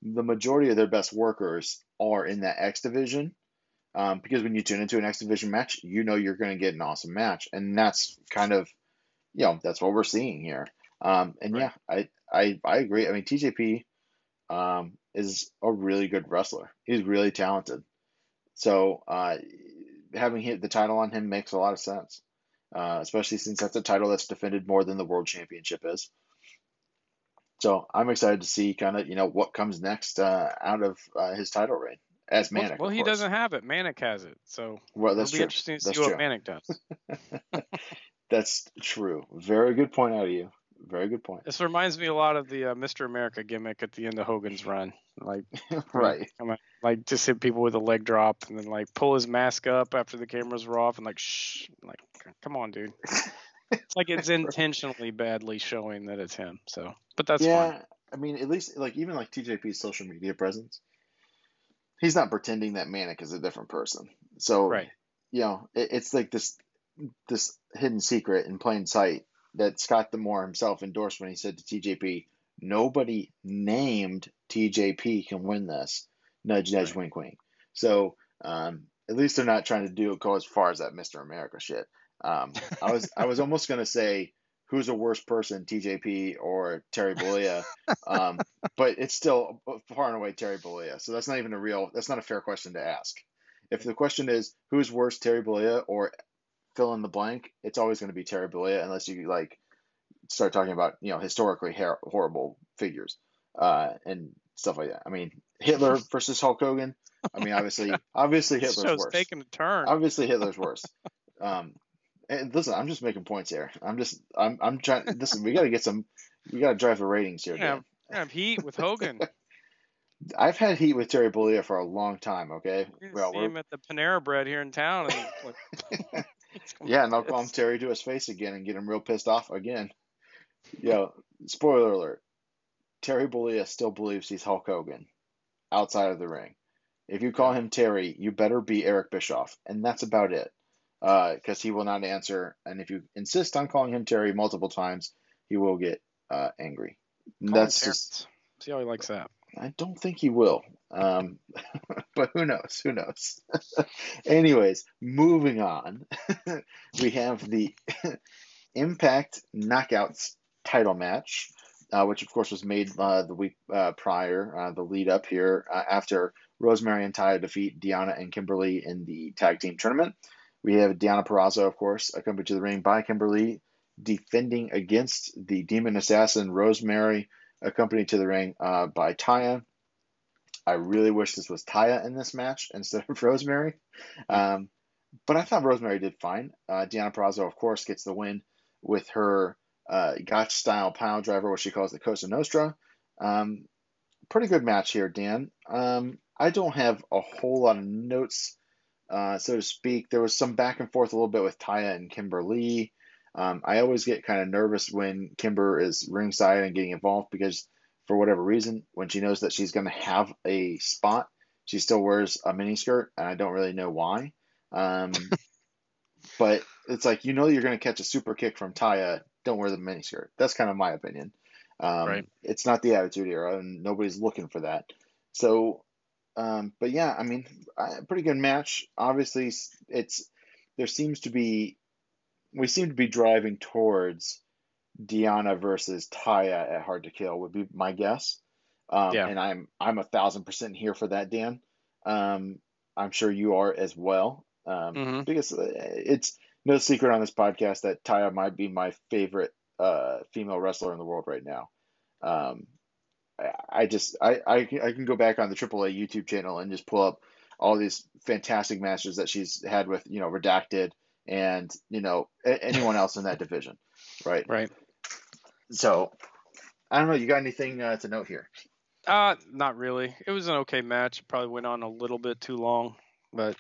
the majority of their best workers are in that X division. Um, because when you tune into an X division match, you know you're going to get an awesome match, and that's kind of, you know, that's what we're seeing here. Um, and Right. yeah, I, I I agree. I mean, TJP um, is a really good wrestler. He's really talented. So uh, having hit the title on him makes a lot of sense, uh, especially since that's a title that's defended more than the World Championship is. So I'm excited to see kind of you know what comes next uh, out of uh, his title reign as Manik. well of he doesn't have it. Manik has it. So Well, it'll be true. interesting to That's see what. Manik does. That's true. Very good point out of you. Very good point. This reminds me a lot of the uh, Mr. America gimmick at the end of Hogan's run. Like, right. on, like just hit people with a leg drop and then like pull his mask up after the cameras were off and like shh, like come on, dude. It's like it's intentionally badly showing that it's him. So, but that's yeah, fine. I mean, at least like even like TJP's social media presence, he's not pretending that Manik is a different person. So Right. you know, it, it's like this this hidden secret in plain sight that Scott D'Amore himself endorsed when he said to TJP, "Nobody named TJP can win this." Nudge, nudge, Right. wink, wink. So um, at least they're not trying to do go as far as that Mr. America shit. Um, I was I was almost gonna say who's a worse person, TJP or Terry Bollea, um, but it's still far and away Terry Bollea. So that's not even a real. That's not a fair question to ask. If the question is who's worse, Terry Bollea or fill in the blank, it's always going to be Terry Bollea unless you like start talking about you know historically her- horrible figures uh, and stuff like that. I mean Hitler versus Hulk Hogan. I mean obviously obviously Hitler's show's worse. taking a turn. Obviously Hitler's worse. Um, and listen, I'm just making points here. I'm just I'm I'm trying. Listen, we got to get some. We got to drive the ratings here. You're have, have heat with Hogan. I've had heat with Terry Bollea for a long time. Okay. Well, see we're, him at the Panera Bread here in town. And like, yeah, and I'll call him. Terry to his face again and get him real pissed off again. Yo, spoiler alert: Terry Bollea still believes he's Hulk Hogan outside of the ring. If you call him Terry, you better be Eric Bischoff, and that's about it. Because he will not answer, and if you insist on calling him Terry multiple times, he will get uh, angry. Call That's just. See how he likes that. I don't think he will. Um, but who knows? Who knows? Anyways, moving on, we have the Impact Knockouts title match, uh, which of course was made uh, the week uh, prior, uh, the lead up here uh, after Rosemary and Taya defeat Deonna and Kimber Lee in the tag team tournament. We have Deonna Purrazzo, of course, accompanied to the ring by Kimber Lee, defending against the Demon Assassin Rosemary, accompanied to the ring uh, by Taya. I really wish this was Taya in this match instead of Rosemary. Um, but I thought Rosemary did fine. Uh, Deonna Purrazzo, of course, gets the win with her uh, Gotch style pile driver, what she calls the Cosa Nostra. Um, pretty good match here, Dan. Um, I don't have a whole lot of notes, uh, so to speak. There was some back and forth a little bit with Taya and Kimber Lee. Um, I always get kind of nervous when Kimber is ringside and getting involved because, for whatever reason, when she knows that she's going to have a spot, she still wears a miniskirt, and I don't really know why. Um, but it's like you know you're going to catch a super kick from Taya. Don't wear the miniskirt. That's kind of my opinion. Um, Right. It's not the Attitude Era, and nobody's looking for that. So, um, but yeah, I mean, I, pretty good match. Obviously, it's there seems to be we seem to be driving towards Deonna versus Taya at Hard to Kill would be my guess. Um, Yeah. and I'm I'm a thousand percent here for that, Dan. Um, I'm sure you are as well. Um, Mhm. because uh, it's no secret on this podcast that Taya might be my favorite uh, female wrestler in the world right now. Um, I, I just I, I can- I can go back on the AAA YouTube channel and just pull up all these fantastic matches that she's had with you know Redacted and you know anyone else in that division, right? Right. So I don't know. You got anything uh, to note here? Uh, not really. It was an okay match. Probably went on a little bit too long, but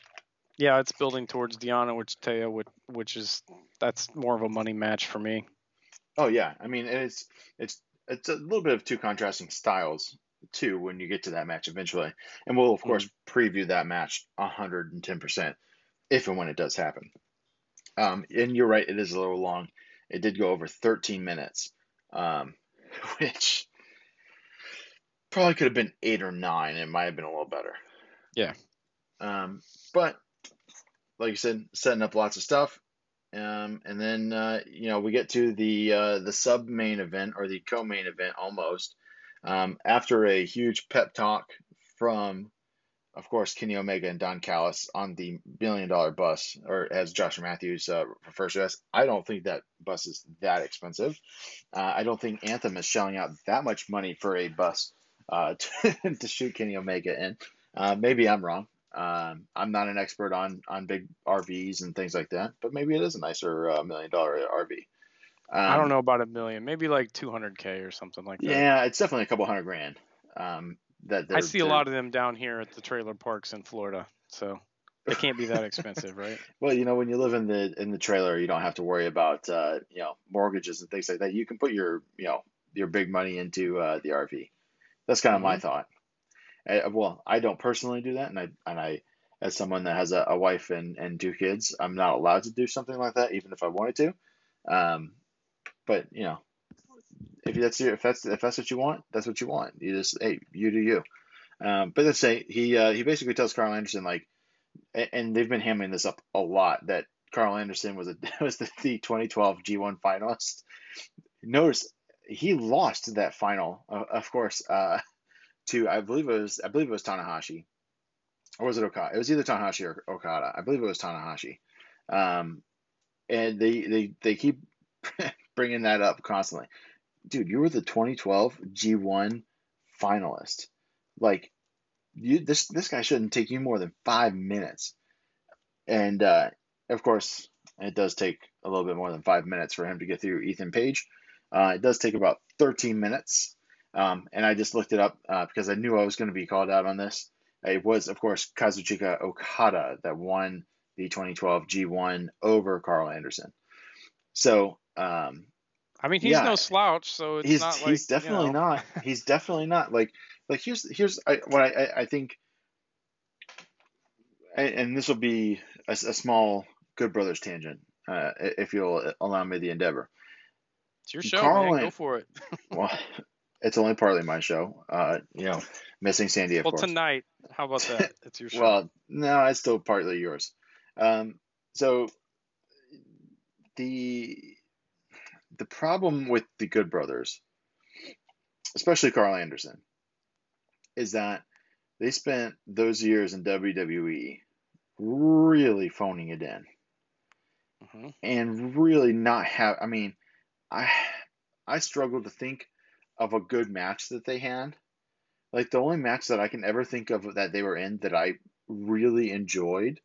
yeah, it's building towards Deonna, which Taya, which, which is that's more of a money match for me. Oh yeah, I mean it's it's it's a little bit of two contrasting styles too when you get to that match eventually, and we'll of course preview that match hundred and ten percent if and when it does happen. Um, and you're right, it is a little long. It did go over thirteen minutes, um, which probably could have been eight or nine. It might have been a little better. Yeah. Um, but like you said, setting up lots of stuff. Um, and then uh, you know we get to the uh, the sub main event or the co main event almost. Um, after a huge pep talk from, of course, Kenny Omega and Don Callis on the billion dollar bus, or as Josh Matthews uh, refers to us, I don't think that bus is that expensive. Uh, I don't think Anthem is shelling out that much money for a bus uh, to, to shoot Kenny Omega in. Uh, maybe I'm wrong. Um, I'm not an expert on on big RVs and things like that, but maybe it is a nicer uh, million dollar RV. Um, I don't know about a million, maybe like 200k or something like that. Yeah, it's definitely a couple hundred grand. Um, that I see a lot of them down here at the trailer parks in Florida, so it can't be that expensive, right? well, you know, when you live in the in the trailer, you don't have to worry about uh, you know mortgages and things like that. You can put your you know your big money into uh, the RV. That's kind of mm-hmm. my thought. I, well, I don't personally do that, and I and I, as someone that has a, a, wife and, and two kids, I'm not allowed to do something like that, even if I wanted to. Um, but you know, if that's your, if that's if that's what you want, that's what you want. You just hey, you do you. Um, but let's say he uh, he basically tells Karl Anderson like, and they've been hammering this up a lot that Karl Anderson was a was the, the 2012 G1 finalist. Notice he lost that final, of course, uh, to I believe it was I believe it was Tanahashi, or was it Okada? It was either Tanahashi or Okada. I believe it was Tanahashi. Um, and they they they keep bringing that up constantly. Dude, you were the 2012 G1 finalist. Like, you this this guy shouldn't take you more than five minutes. And uh, of course, it does take a little bit more than five minutes for him to get through Ethan Page. Uh, it does take about 13 minutes. Um, and I just looked it up uh, because I knew I was going to be called out on this. It was, of course, Kazuchika Okada that won the 2012 G1 over Karl Anderson. So, um, I mean, he's yeah, no slouch, so it's he's, not like he's definitely you know. not. He's definitely not like like here's here's I, what I I think, and this will be a, a small Good Brothers tangent, uh, if you'll allow me the endeavor. It's your show, Carl man. Go for it. well, it's only partly my show. Uh, you know, missing Sandy. Of well, course. tonight. How about that? It's your show. well, no, it's still partly yours. Um, so the the problem with the Good Brothers, especially Karl Anderson, is that they spent those years in WWE really phoning it in, mm-hmm. and really not have. I mean, I I struggle to think of a good match that they had. Like the only match that I can ever think of that they were in that I really enjoyed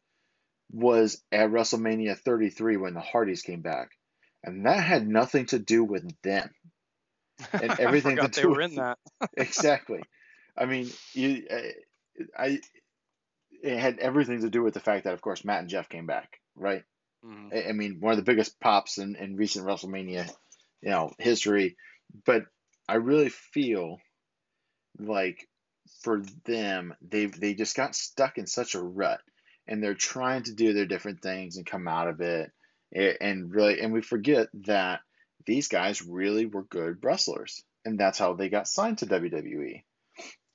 was at WrestleMania 33 when the Hardys came back. And that had nothing to do with them. And everything to do they were with, in that. exactly. I mean, you I it had everything to do with the fact that of course Matt and Jeff came back, right? Mm-hmm. I, I mean, one of the biggest pops in, in recent WrestleMania, you know, history. But I really feel like for them, they they just got stuck in such a rut, and they're trying to do their different things and come out of it, and really, and we forget that these guys really were good wrestlers, and that's how they got signed to WWE.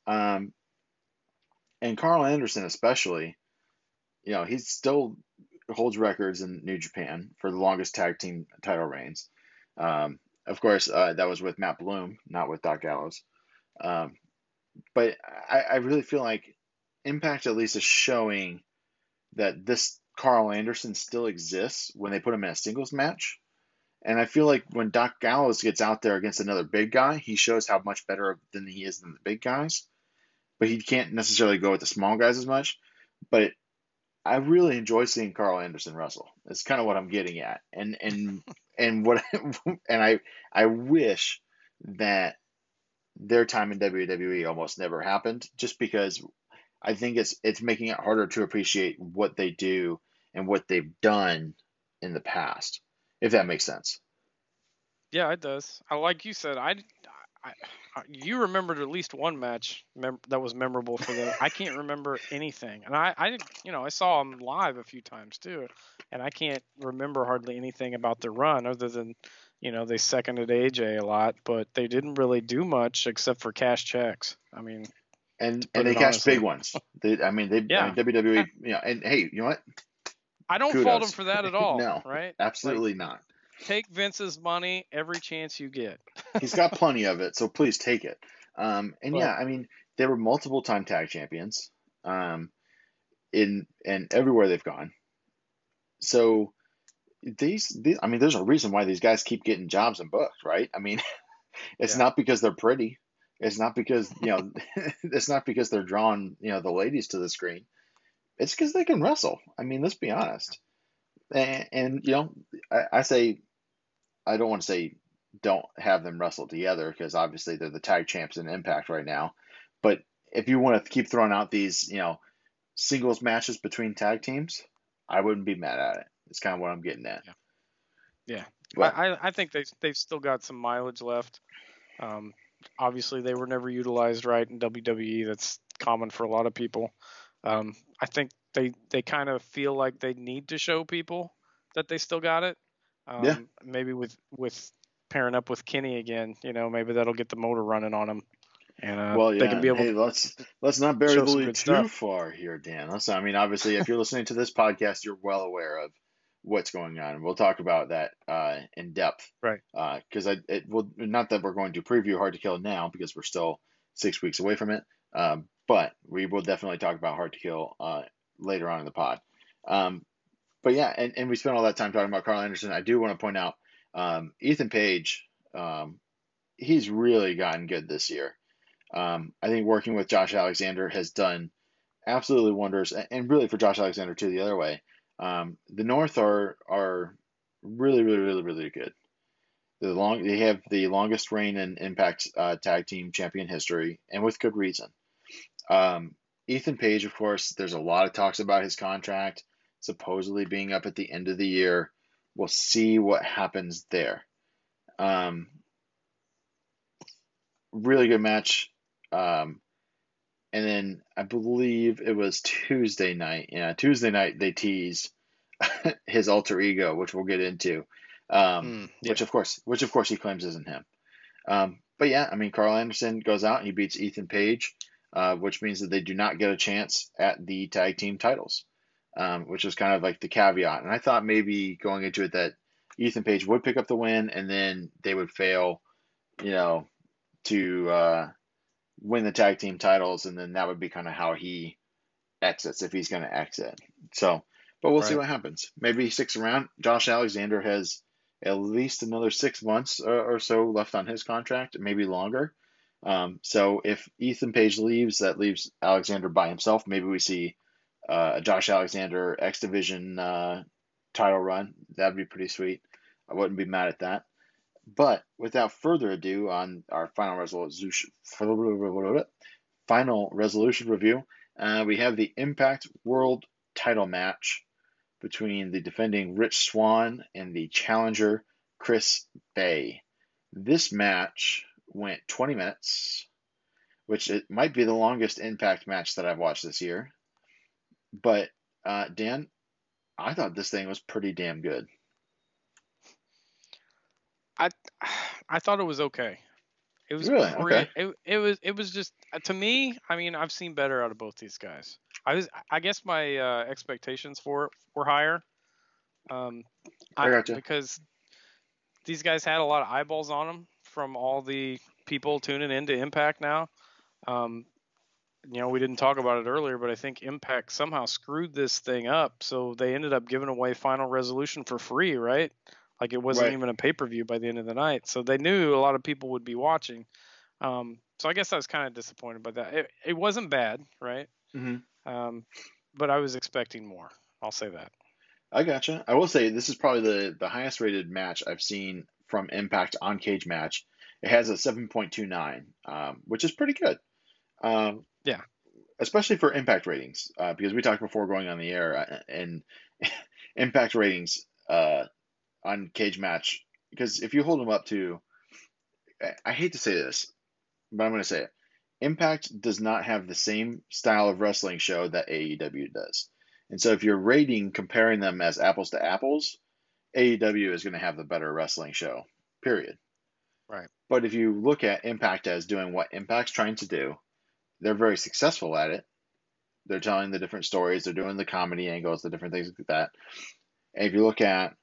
Um, and Karl Anderson, especially, you know, he still holds records in New Japan for the longest tag team title reigns. Um, of course, uh, that was with Matt Bloom, not with Doc Gallows. Um, but I, I really feel like Impact at least is showing that this Karl Anderson still exists when they put him in a singles match. And I feel like when Doc Gallows gets out there against another big guy, he shows how much better than he is than the big guys. But he can't necessarily go with the small guys as much. But I really enjoy seeing Karl Anderson wrestle. That's kind of what I'm getting at. And and and what and I I wish that their time in WWE almost never happened just because I think it's it's making it harder to appreciate what they do and what they've done in the past if that makes sense. Yeah, it does. I like you said I I, you remembered at least one match mem- that was memorable for them. I can't remember anything, and I, I, you know, I saw them live a few times too, and I can't remember hardly anything about their run other than, you know, they seconded AJ a lot, but they didn't really do much except for cash checks. I mean, and and they cashed big ones. They, I mean, they, yeah. I mean, WWE, you know, and hey, you know what? I don't fault him for that at all. No, right? Absolutely not. Take Vince's money every chance you get. He's got plenty of it, so please take it. Um, and But- yeah, I mean, they were multiple time tag champions, um, in and everywhere they've gone. So these, these, I mean, there's a reason why these guys keep getting jobs and booked, right? I mean, it's Yeah. not because they're pretty. It's not because you know, it's not because they're drawing you know the ladies to the screen. It's because they can wrestle. I mean, let's be honest. And, and you know, I, I say, I don't want to say don't have them wrestle together because obviously they're the tag champs in Impact right now. But if you want to keep throwing out these, you know, singles matches between tag teams, I wouldn't be mad at it. It's kind of what I'm getting at. Yeah. Yeah. But, I, I- I think they they've still got some mileage left. Um, obviously, they were never utilized right in WWE. That's common for a lot of people. Um, I think they they kind of feel like they need to show people that they still got it. Um, Yeah. Maybe with with pairing up with Kenny again, you know, maybe that'll get the motor running on them, and uh, well, yeah. they can be able. hey, let's let's not bury the lead too stuff. far here, Dan. Let's, I mean, obviously, if you're listening to this podcast, you're well aware of what's going on. We'll talk about that uh, in depth, Right. Because I it will not that we're going to preview Hard to Kill now because we're still six weeks away from it. Um, but we will definitely talk about Hard to Kill uh, later on in the pod. Um, but yeah, and, and we spent all that time talking about Karl Anderson. I do want to point out um, Ethan Page. Um, he's really gotten good this year. Um, I think working with Josh Alexander has done absolutely wonders, and, really for Josh Alexander too. The other way, um, the North are are really, really, really, really good. The long they have the longest reign in Impact uh, Tag Team Champion history, and with good reason. Um, Ethan Page, of course, there's a lot of talks about his contract supposedly being up at the end of the year. We'll see what happens there. Um, really good match. Um, and then I believe it was Tuesday night. Yeah, Tuesday night they tease his alter ego, which we'll get into. Um, Mm, which of course, which of course he claims isn't him. Um, but yeah, I mean, Karl Anderson goes out and he beats Ethan Page, uh, which means that they do not get a chance at the tag team titles, um, which is kind of like the caveat. And I thought maybe going into it that Ethan Page would pick up the win and then they would fail, you know, to uh, win the tag team titles, and then that would be kind of how he exits if he's going to exit. So, but we'll see what happens. Maybe he sticks around. Josh Alexander has at least another six months or, or so left on his contract, maybe longer. Um, so if Ethan Page leaves, that leaves Alexander by himself. Maybe we see uh, a Josh Alexander X Division uh, title run. That'd be pretty sweet. I wouldn't be mad at that. But without further ado, on our final resolution, final resolution review, uh, we have the Impact World Title match between the defending Rich Swann and the challenger Chris Bey. This match went 20 minutes, which it might be the longest Impact match that I've watched this year. But uh, Dan, I thought this thing was pretty damn good. I I thought it was okay. It was Really? pre- Okay. it, it was it was just uh, to me. I mean, I've seen better out of both these guys. I was I guess my uh, expectations for it were higher. Um, I gotcha. because these guys had a lot of eyeballs on them from all the people tuning into Impact now. Um, you know, we didn't talk about it earlier, but I think Impact somehow screwed this thing up, so they ended up giving away Final Resolution for free, right? Like it wasn't Right. even a pay per view by the end of the night, so they knew a lot of people would be watching. Um, so I guess I was kind of disappointed by that. It, it wasn't bad, right? Mm-hmm. Um, but I was expecting more. I'll say that. I gotcha. I will say this is probably the, the highest rated match I've seen from Impact on Cage Match. It has a 7.29, um, which is pretty good. Um, Yeah. Especially for Impact ratings, uh, because we talked before going on the air, uh, and Impact ratings uh, on Cage Match, because if you hold them up to, I- I hate to say this, but I'm going to say it. Impact does not have the same style of wrestling show that AEW does. And so if you're rating comparing them as apples to apples, AEW is going to have the better wrestling show. Period. Right. But if you look at Impact as doing what Impact's trying to do, they're very successful at it. They're telling the different stories. They're doing the comedy angles, the different things like that. And if you look at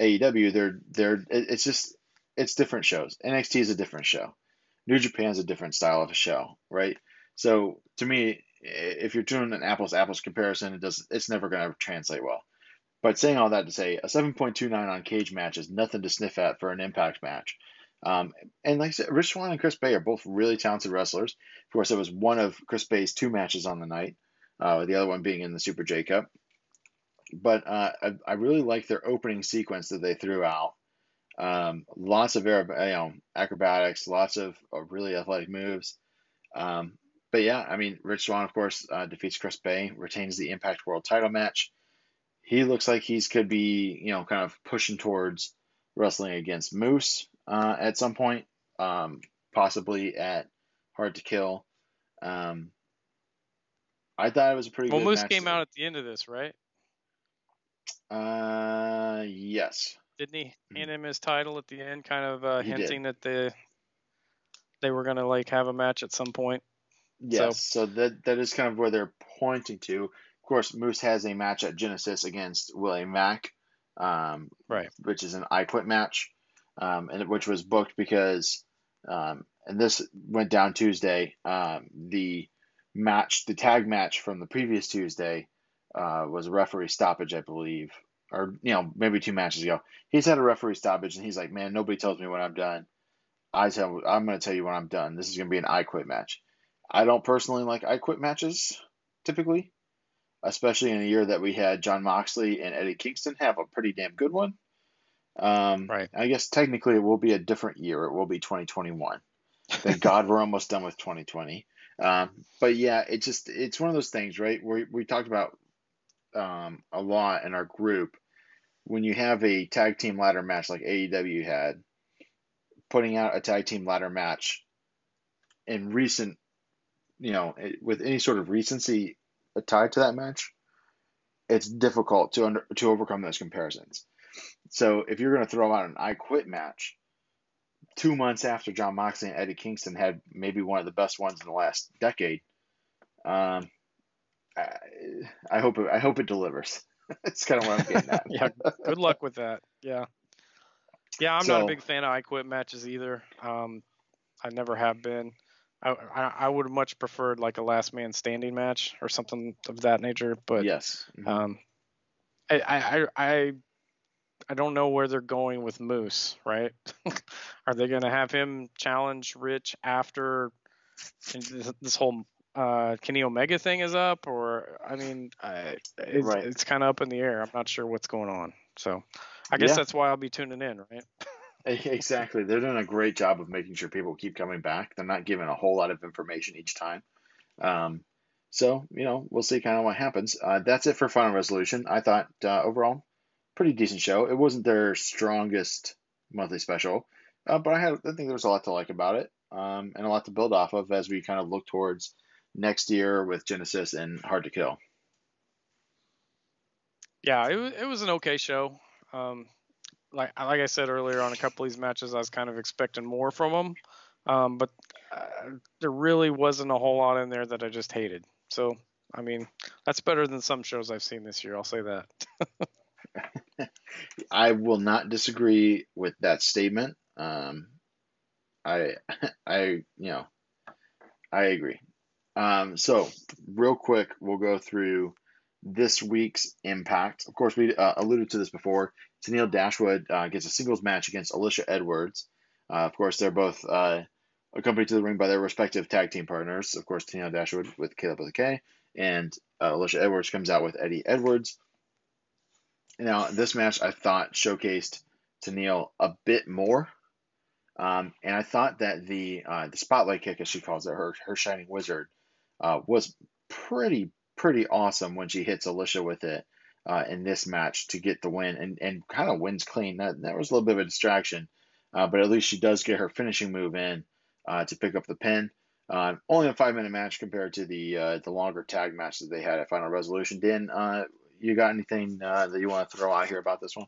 AEW, they're they're it's just it's different shows. NXT is a different show. New Japan's a different style of a show, right? So to me, if you're doing an apples apples comparison, it does it's never going to translate well. But saying all that to say, a 7.29 on cage match is nothing to sniff at for an impact match. Um, and like I said, Rich Swann and Chris Bey are both really talented wrestlers. Of course, it was one of Chris Bey's two matches on the night, uh, the other one being in the Super J Cup. But uh, I, I really like their opening sequence that they threw out. Um, lots of you know, acrobatics, lots of, really athletic moves. Um, but yeah, I mean, Rich Swann, of course, uh, defeats Chris Bey, retains the Impact World title match. He looks like he's could be, you know, kind of pushing towards wrestling against Moose uh, at some point, um, possibly at Hard to Kill. Um, I thought it was a pretty well, good Moose came out at the end of this, right? Uh, yes. Didn't he Mhm. hand him his title at the end, kind of uh, did. hinting that the they were gonna like have a match at some point? Yes, so, that that is kind of where they're pointing to. Of course, Moose has a match at Genesis against Willie Mack, um, Right. which is an I Quit match, um, and which was booked because, um, and this went down Tuesday. Um, the match, the tag match from the previous Tuesday, uh, was a referee stoppage, I believe, or you know maybe two matches ago. He's had a referee stoppage, and he's like, man, nobody tells me when I'm done. I tell, I'm going to tell you when I'm done. This is going to be an I Quit match. I don't personally like I Quit matches typically, especially in a year that we had John Moxley and Eddie Kingston have a pretty damn good one. Um, Right. I guess technically it will be a different year. It will be 2021. Thank God we're almost done with 2020. Um, but yeah, it just it's one of those things, right? We we talked about um, a lot in our group when you have a tag team ladder match like AEW had, putting out a tag team ladder match in recent, you know, with any sort of recency tied to that match, it's difficult to under, to overcome those comparisons. So if you're going to throw out an I Quit match two months after John Moxley and Eddie Kingston had maybe one of the best ones in the last decade, um, I, I hope it, I hope it delivers. That's kind of what I'm getting at. yeah. Good luck with that. Yeah. Yeah, I'm not a big fan of I Quit matches either. Um, I never have been. I, I would have much preferred like a last man standing match or something of that nature. But yes. Mhm. um, I, I I I don't know where they're going with Moose. Right? Are they going to have him challenge Rich after this, this whole uh, Kenny Omega thing is up, or I mean, I, it's, Right. it's kind of up in the air. I'm not sure what's going on. So I guess Yeah. that's why I'll be tuning in, right? Exactly. They're doing a great job of making sure people keep coming back. They're not giving a whole lot of information each time. Um, so, you know, we'll see kind of what happens. Uh, that's it for Final Resolution. I thought uh, overall, pretty decent show. It wasn't their strongest monthly special, uh, but I had I think there was a lot to like about it um, and a lot to build off of as we kind of look towards next year with Genesis and Hard to Kill. Yeah, it it was an okay show. Um, like like I said earlier, on a couple of these matches, I was kind of expecting more from them, um, but uh, there really wasn't a whole lot in there that I just hated. So I mean, that's better than some shows I've seen this year. I'll say that. I will not disagree with that statement. Um, I, I, you know, I agree. Um, so real quick, we'll go through this week's impact. Of course, we uh, alluded to this before. Tenille Dashwood uh, gets a singles match against Alicia Edwards. Uh, of course, they're both uh, accompanied to the ring by their respective tag team partners. Of course, Tenille Dashwood with Kaleb with a K, and uh, Alicia Edwards comes out with Eddie Edwards. Now, this match I thought showcased Tenille a bit more. Um, and I thought that the uh, the spotlight kick, as she calls it, her her shining wizard, uh, was pretty pretty awesome when she hits Alicia with it uh, in this match to get the win and, and kind of wins clean. That that was a little bit of a distraction, uh, but at least she does get her finishing move in uh, to pick up the pin. Uh, only a five minute match compared to the uh, the longer tag match that they had at Final Resolution. Dan, uh, you got anything uh, that you want to throw out here about this one?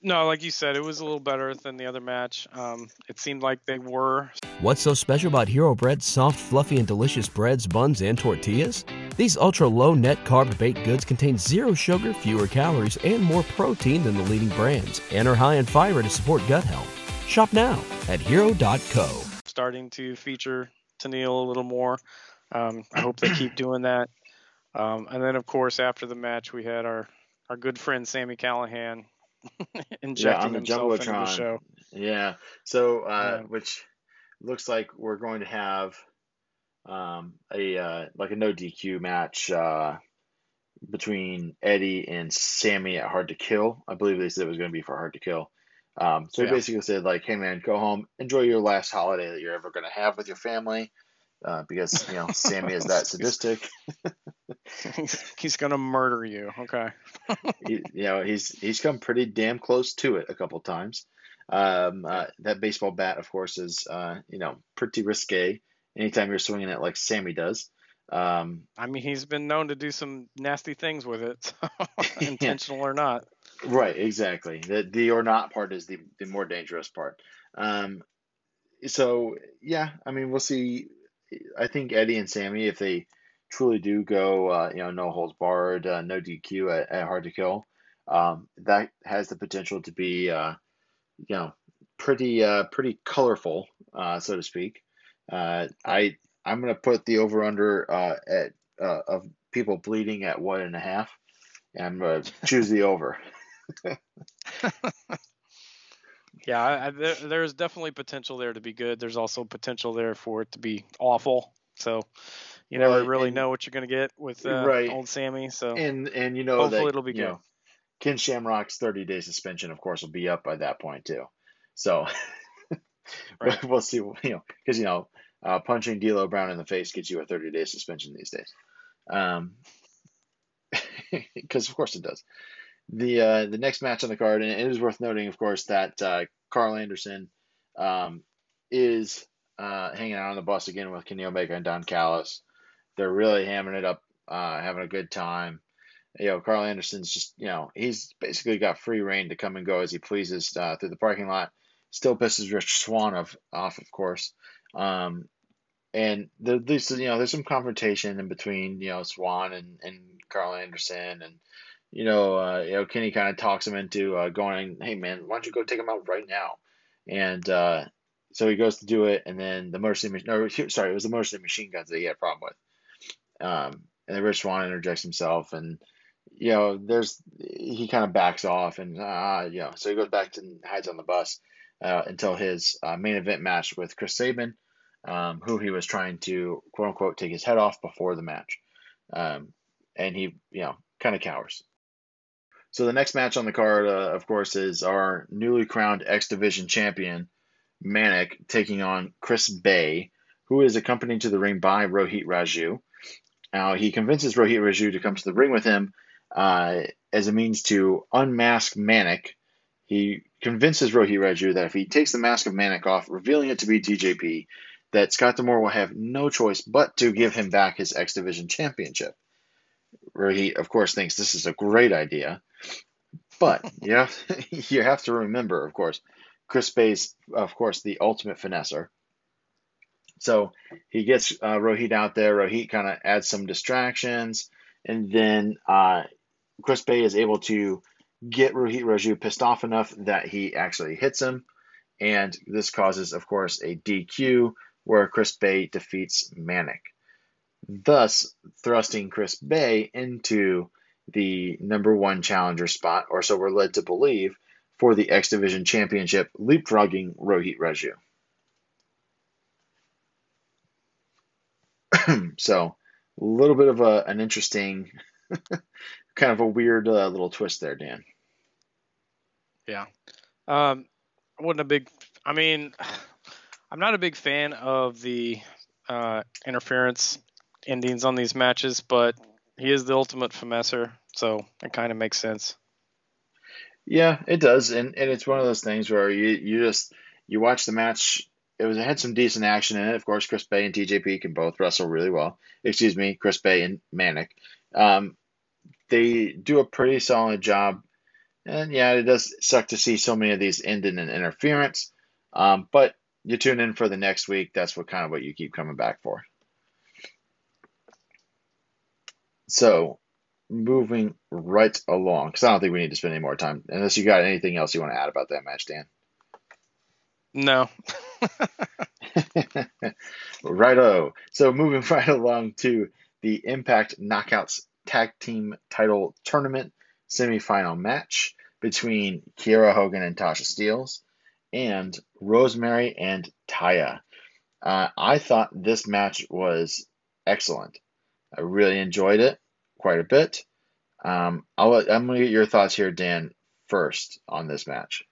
No, like you said, it was a little better than the other match. Um, it seemed like they were What's so special about Hero Bread's soft, fluffy, and delicious breads, buns, and tortillas? These ultra low net carb baked goods contain zero sugar, fewer calories, and more protein than the leading brands, and are high in fiber to support gut health. Shop now at hero.co. Starting to feature Tenille a little more. Um, I hope they keep doing that. Um, and then, of course, after the match, we had our, our good friend Sami Callihan injecting yeah, himself into the show. Yeah. So, uh, yeah. which looks like we're going to have um, a uh, like a no DQ match uh, between Eddie and Sami at Hard to Kill. I believe they said it was going to be for Hard to Kill. Um, so yeah. he basically said like, "Hey man, go home, enjoy your last holiday that you're ever going to have with your family." Uh, because you know Sami is that sadistic. he's gonna murder you. Okay. he, you know he's he's come pretty damn close to it a couple times. Um, uh, that baseball bat, of course, is uh, you know pretty risque. Anytime you're swinging it like Sami does. Um, I mean, he's been known to do some nasty things with it, so intentional yeah. or not. Right, exactly. The the or not part is the the more dangerous part. Um, so yeah, I mean, we'll see. I think Eddie and Sami, if they truly do go, uh, you know, no holds barred, uh, no DQ at, at hard to kill, um, that has the potential to be, uh, you know, pretty uh, pretty colorful, uh, so to speak. Uh, I I'm gonna put the over under uh, at uh, of people bleeding at one and a half, and I'm gonna choose the over. yeah, I, there, there's definitely potential there to be good. There's also potential there for it to be awful. So you never really and, know what you're gonna get with uh, right. old Sami. So and and you know hopefully that, it'll be good. Know, Ken Shamrock's 30 day suspension, of course, will be up by that point too. So right. we'll see. You know, because you know uh, punching D'Lo Brown in the face gets you a 30 day suspension these days. Um, because of course it does. The uh, the next match on the card, and it is worth noting, of course, that uh, Karl Anderson um, is uh, hanging out on the bus again with Kenny Omega and Don Callis. They're really hamming it up, uh, having a good time. You know, Karl Anderson's just, you know, he's basically got free reign to come and go as he pleases uh, through the parking lot. Still pisses Rich Swann off, off of course. Um, and there, there's you know there's some confrontation in between you know Swann and and Karl Anderson and you know uh, you know Kenny kind of talks him into uh, going hey man why don't you go take him out right now? And uh, so he goes to do it and then the Mercy machine no sorry it was the Mercy machine guns that he had a problem with. Um, and then Rich Swann interjects himself and you know there's he kind of backs off and uh, you know so he goes back to hides on the bus uh, until his uh, main event match with Chris Sabin um, who he was trying to quote unquote take his head off before the match. Um, and he, you know, kind of cowers. So the next match on the card, uh, of course, is our newly crowned X Division champion, Manik, taking on Chris Bey, who is accompanied to the ring by Rohit Raju. Now, he convinces Rohit Raju to come to the ring with him uh, as a means to unmask Manik. He convinces Rohit Raju that if he takes the mask of Manik off, revealing it to be TJP, that Scott D'Amore will have no choice but to give him back his X Division championship. He, of course, thinks this is a great idea. But you have, you have to remember, of course, Chris Bey's, of course, the ultimate finesser. So he gets uh, Rohit out there. Rohit kind of adds some distractions. And then uh, Chris Bey is able to get Rohit Raju pissed off enough that he actually hits him. And this causes, of course, a DQ where Chris Bey defeats Manik, thus thrusting Chris Bey into the number one challenger spot, or so we're led to believe, for the X Division Championship, leapfrogging Rohit Raju. so, a little bit of a, an interesting, kind of a weird uh, little twist there, Dan. Yeah. Um, I wasn't a big. I mean, I'm not a big fan of the uh, interference endings on these matches, but he is the ultimate finesser, so it kind of makes sense. Yeah, it does, and and it's one of those things where you you just you watch the match. It was it had some decent action in it. Of course, Chris Bey and TJP can both wrestle really well. Excuse me, Chris Bey and Manik. Um, they do a pretty solid job, and yeah, it does suck to see so many of these end in an interference. Um, but you tune in for the next week. That's what kind of what you keep coming back for. So moving right along, because I don't think we need to spend any more time, unless you got anything else you want to add about that match, Dan. No. Righto. So moving right along to the Impact Knockouts Tag Team Title Tournament semifinal match between Kiera Hogan and Tasha Steelz and Rosemary and Taya. Uh, I thought this match was excellent. I really enjoyed it quite a bit. Um, I'll let, I'm going to get your thoughts here, Dan, first on this match.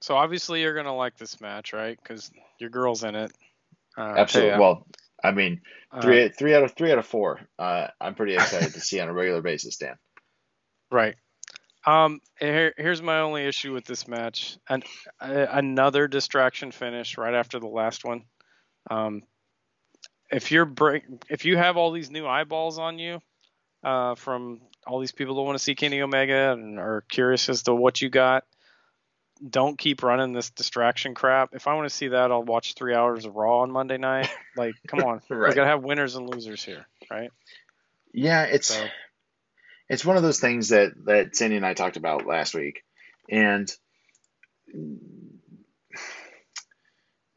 So obviously you're gonna like this match, right? Because your girl's in it. Uh, Absolutely. Taya. Well, I mean, three Uh, three out of three out of four. Uh, I'm pretty excited to see on a regular basis, Dan. Right. Um, here, here's my only issue with this match. and another distraction finish right after the last one. Um, if you're break, if you have all these new eyeballs on you, uh, from all these people that want to see Kenny Omega and are curious as to what you got, don't keep running this distraction crap. If I want to see that, I'll watch three hours of Raw on Monday night. Like, come on, Right. we gotta have winners and losers here, right? Yeah, it's So- it's one of those things that that Sandy and I talked about last week, and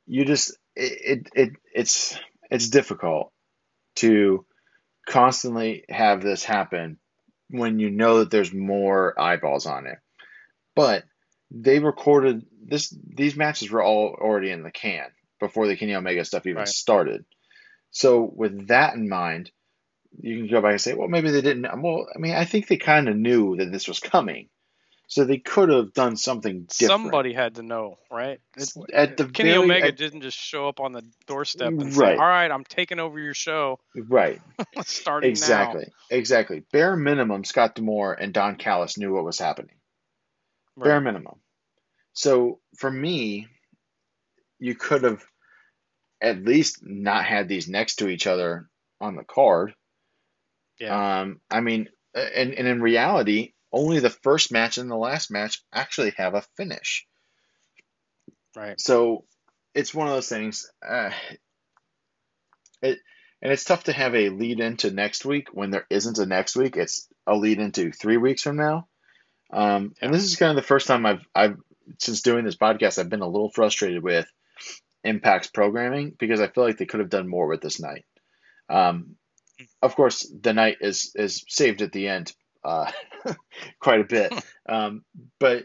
you just it, it, it it's it's difficult to constantly have this happen when you know that there's more eyeballs on it. But they recorded this these matches were all already in the can before the Kenny Omega stuff even Right. started. So with that in mind, you can go back and say, well, maybe they didn't. Well, I mean, I think they kind of knew that this was coming, so they could have done something different. Somebody had to know, right? At the Kenny very, Omega at- didn't just show up on the doorstep and Right. say, "All right, I'm taking over your show. right, Let's start it exactly, exactly. Bare minimum, Scott D'Amore and Don Callis knew what was happening. now." Bare minimum. So for me, you could have at least not had these next to each other on the card. Yeah. Um, I mean, and, and in reality, only the first match and the last match actually have a finish. right. So it's one of those things. Uh, it and it's tough to have a lead into next week when there isn't a next week. It's a lead into three weeks from now. Um, and this is kind of the first time I've I've since doing this podcast I've been a little frustrated with Impact's programming because I feel like they could have done more with this night. Um, of course, the night is is saved at the end uh, quite a bit, um, but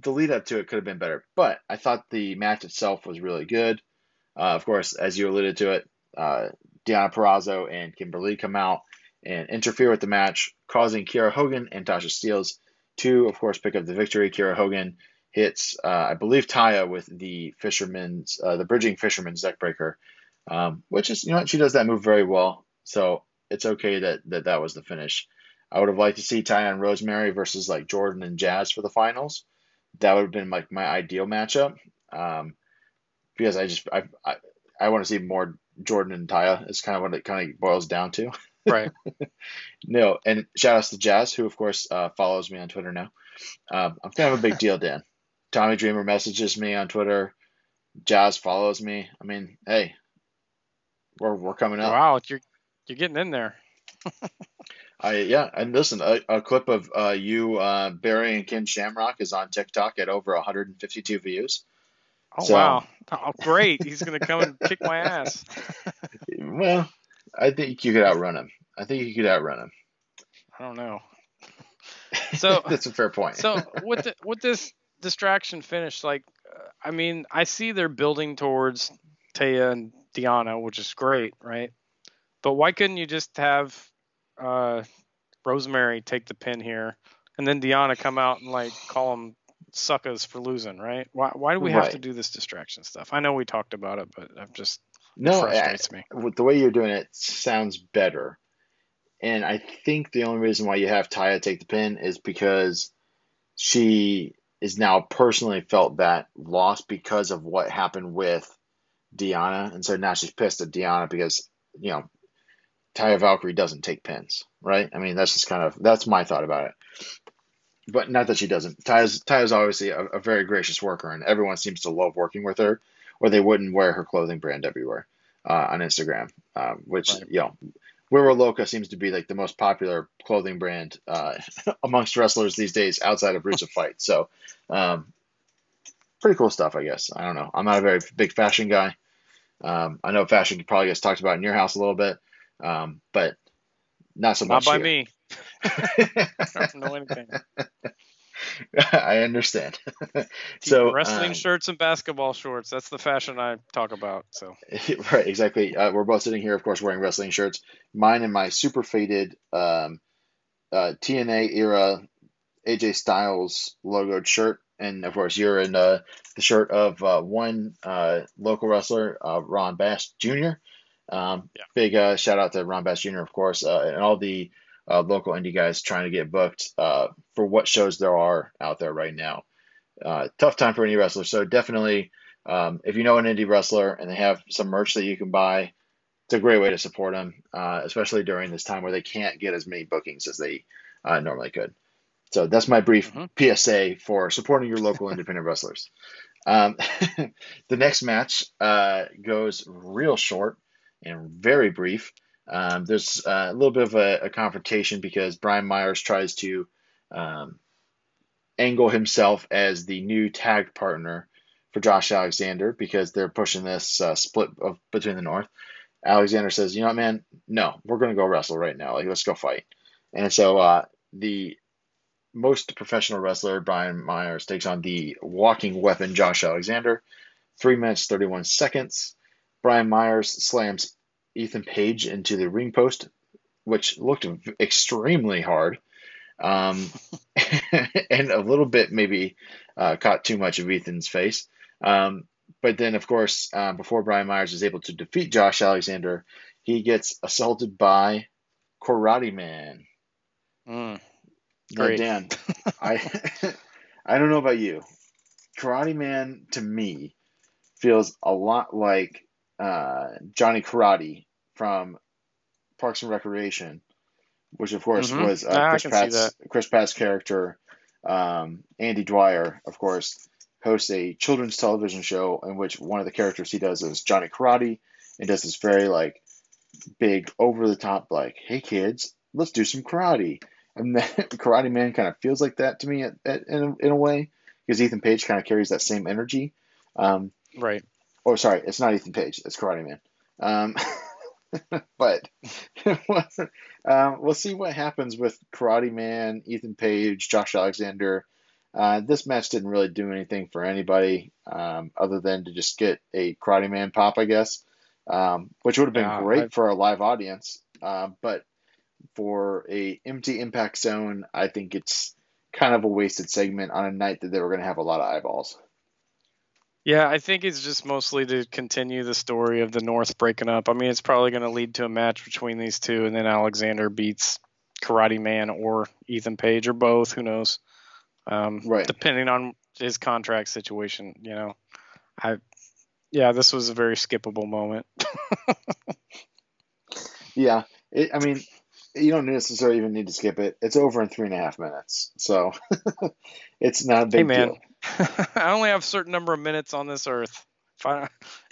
the lead up to it could have been better. But I thought the match itself was really good. Uh, of course, as you alluded to it, uh, Deonna Purrazzo and Kimber Lee come out and interfere with the match, causing Kiera Hogan and Tasha Steelz to, of course, pick up the victory. Kiera Hogan hits, uh, I believe, Taya with the fisherman's, uh, the bridging fisherman's deckbreaker, um, which is, you know, she does that move very well. So it's okay that that, that was the finish. I would have liked to see Taya and Rosemary versus like Jordynne and Jazz for the finals. That would have been like my ideal matchup. Um, because I just I I, I want to see more Jordynne and Taya. Is kind of what it kind of boils down to. Right. No, and shout outs to Jazz, who of course uh, follows me on Twitter now. Um, I'm kind of a big deal, Dan. Tommy Dreamer messages me on Twitter. Jazz follows me. I mean, hey, we're we're coming up. Wow, you're you're getting in there. I yeah, and listen, a, a clip of uh, you, uh, Barry and Ken Shamrock is on TikTok at over 152 views. Oh So- wow. Oh great. He's gonna come and kick my ass. Well, I think you could outrun him. I think you could outrun him. I don't know. So That's a fair point. so with the, with this distraction finish, like, uh, I mean, I see they're building towards Taya and Diana, which is great, right? But why couldn't you just have uh, Rosemary take the pin here, and then Diana come out and like call them suckers for losing, right? Why why do we have to do this distraction stuff? I know we talked about it, but I'm just no, I, frustrates me. with the way you're doing it sounds better. And I think the only reason why you have Taya take the pin is because she is now personally felt that loss because of what happened with Diana. And so now she's pissed at Diana because, you know, Taya Valkyrie doesn't take pins, right? I mean, that's just kind of, that's my thought about it. But not that she doesn't. Taya's, Taya's obviously a, a very gracious worker, and everyone seems to love working with her, or they wouldn't wear her clothing brand everywhere uh, on Instagram, uh, which, Right. you know, Wera Loca seems to be like the most popular clothing brand uh, amongst wrestlers these days outside of Roots of Fight. So, um, pretty cool stuff, I guess. I don't know. I'm not a very big fashion guy. Um, I know fashion probably gets talked about in your house a little bit, um, but not so much. Not by here. me. I don't know anything. I understand. So wrestling um, shirts and basketball shorts. That's the fashion I talk about. So right, exactly. Uh, we're both sitting here, of course, wearing wrestling shirts. Mine and my super faded um, uh, TNA era AJ Styles logoed shirt, and of course, you're in uh, the shirt of uh, one uh, local wrestler, uh, Ron Bass Jr. Um, Yeah. Big uh, shout out to Ron Bass Jr. Of course, uh, and all the uh, local indie guys trying to get booked uh, for what shows there are out there right now. Uh, tough time for indie wrestlers, so definitely. Um, if you know an indie wrestler and they have some merch that you can buy, it's a great way to support them, uh, especially during this time where they can't get as many bookings as they uh, normally could. So that's my brief Mhm. PSA for supporting your local independent wrestlers. Um, the next match uh, goes real short and very brief. Um, there's uh, a little bit of a, a confrontation because Brian Myers tries to um, angle himself as the new tag partner for Josh Alexander because they're pushing this uh, split of, between the North. Alexander says, "You know what, man? No, we're going to go wrestle right now. Like, let's go fight." And so uh, the most professional wrestler, Brian Myers, takes on the walking weapon, Josh Alexander. Three minutes, 31 seconds. Brian Myers slams Ethan Page into the ring post, which looked extremely hard. Um, and a little bit maybe uh, caught too much of Ethan's face. Um, but then, of course, uh, before Brian Myers is able to defeat Josh Alexander, he gets assaulted by Karate Man. mm, Great. Dan, I I don't know about you. Karate Man to me feels a lot like uh, Johnny Karate from Parks and Recreation, which of course Mhm. was uh, Ah, Chris Pratt's Chris Pratt's character. Um, Andy Dwyer, of course, hosts a children's television show in which one of the characters he does is Johnny Karate and does this very like big over the top like, hey kids, let's do some karate. And then Karate Man kind of feels like that to me at, at, in, a, in a way because Ethan Page kind of carries that same energy. Um, right. oh, sorry, it's not Ethan Page, it's Karate Man. Um, but um, we'll see what happens with Karate Man, Ethan Page, Josh Alexander. Uh, this match didn't really do anything for anybody um, other than to just get a Karate Man pop, I guess, um, which would have been Yeah, great I- for a live audience. Uh, but for a empty Impact Zone, I think it's kind of a wasted segment on a night that they were going to have a lot of eyeballs. Yeah, I think it's just mostly to continue the story of the North breaking up. I mean, it's probably going to lead to a match between these two, and then Alexander beats Karate Man or Ethan Page or both. Who knows? Um, Right. Depending on his contract situation, you know. I, yeah, this was a very skippable moment. Yeah, it, I mean, you don't necessarily even need to skip it. It's over in three and a half minutes, so it's not a big hey, man, deal. I only have a certain number of minutes on this earth. If I,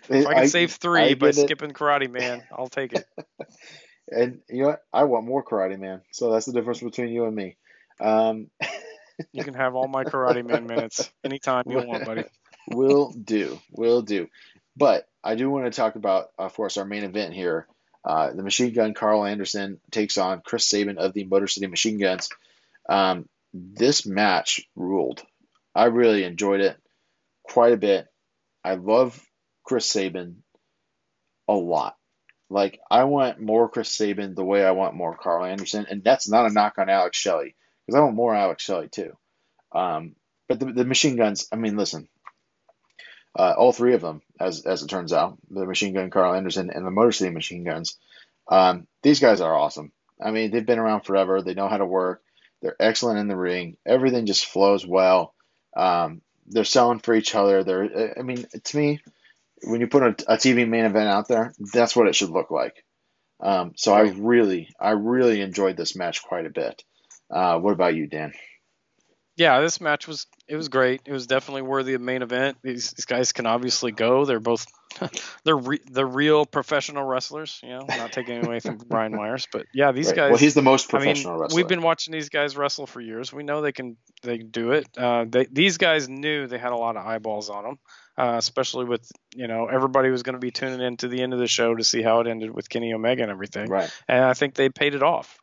if I can I- save I three by get it. skipping Karate Man, I'll take it. And you know what? I want more Karate Man. So that's the difference between you and me. Um, You can have all my Karate Man minutes anytime you want, buddy. will do. Will do. But I do want to talk about, of course, our main event here. Uh, the Machine Gun Karl Anderson takes on Chris Sabin of the Motor City Machine Guns. Um, this match ruled. I really enjoyed it quite a bit. I love Chris Sabin a lot. Like I want more Chris Sabin the way I want more Karl Anderson, and that's not a knock on Alex Shelley because I want more Alex Shelley too. Um, but the, the Machine Guns, I mean, listen, uh, all three of them, as as it turns out, the Machine Gun Karl Anderson and the Motor City Machine Guns, um, these guys are awesome. I mean, they've been around forever. They know how to work. They're excellent in the ring. Everything just flows well. Um, they're selling for each other. They're, I mean, to me, when you put a, a TV main event out there, that's what it should look like. Um, so I really, I really enjoyed this match quite a bit. Uh, what about you, Dan? Yeah, this match was it was great. It was definitely worthy of main event. These, these guys can obviously go. They're both they're re, the real professional wrestlers. You know, not taking away from Brian Myers, but yeah, these Right. guys. Well, he's the most professional I mean, wrestler. we've been watching these guys wrestle for years. We know they can they can do it. Uh, they, these guys knew they had a lot of eyeballs on them, uh, especially with you know everybody was going to be tuning in to the end of the show to see how it ended with Kenny Omega and everything. right. And I think they paid it off.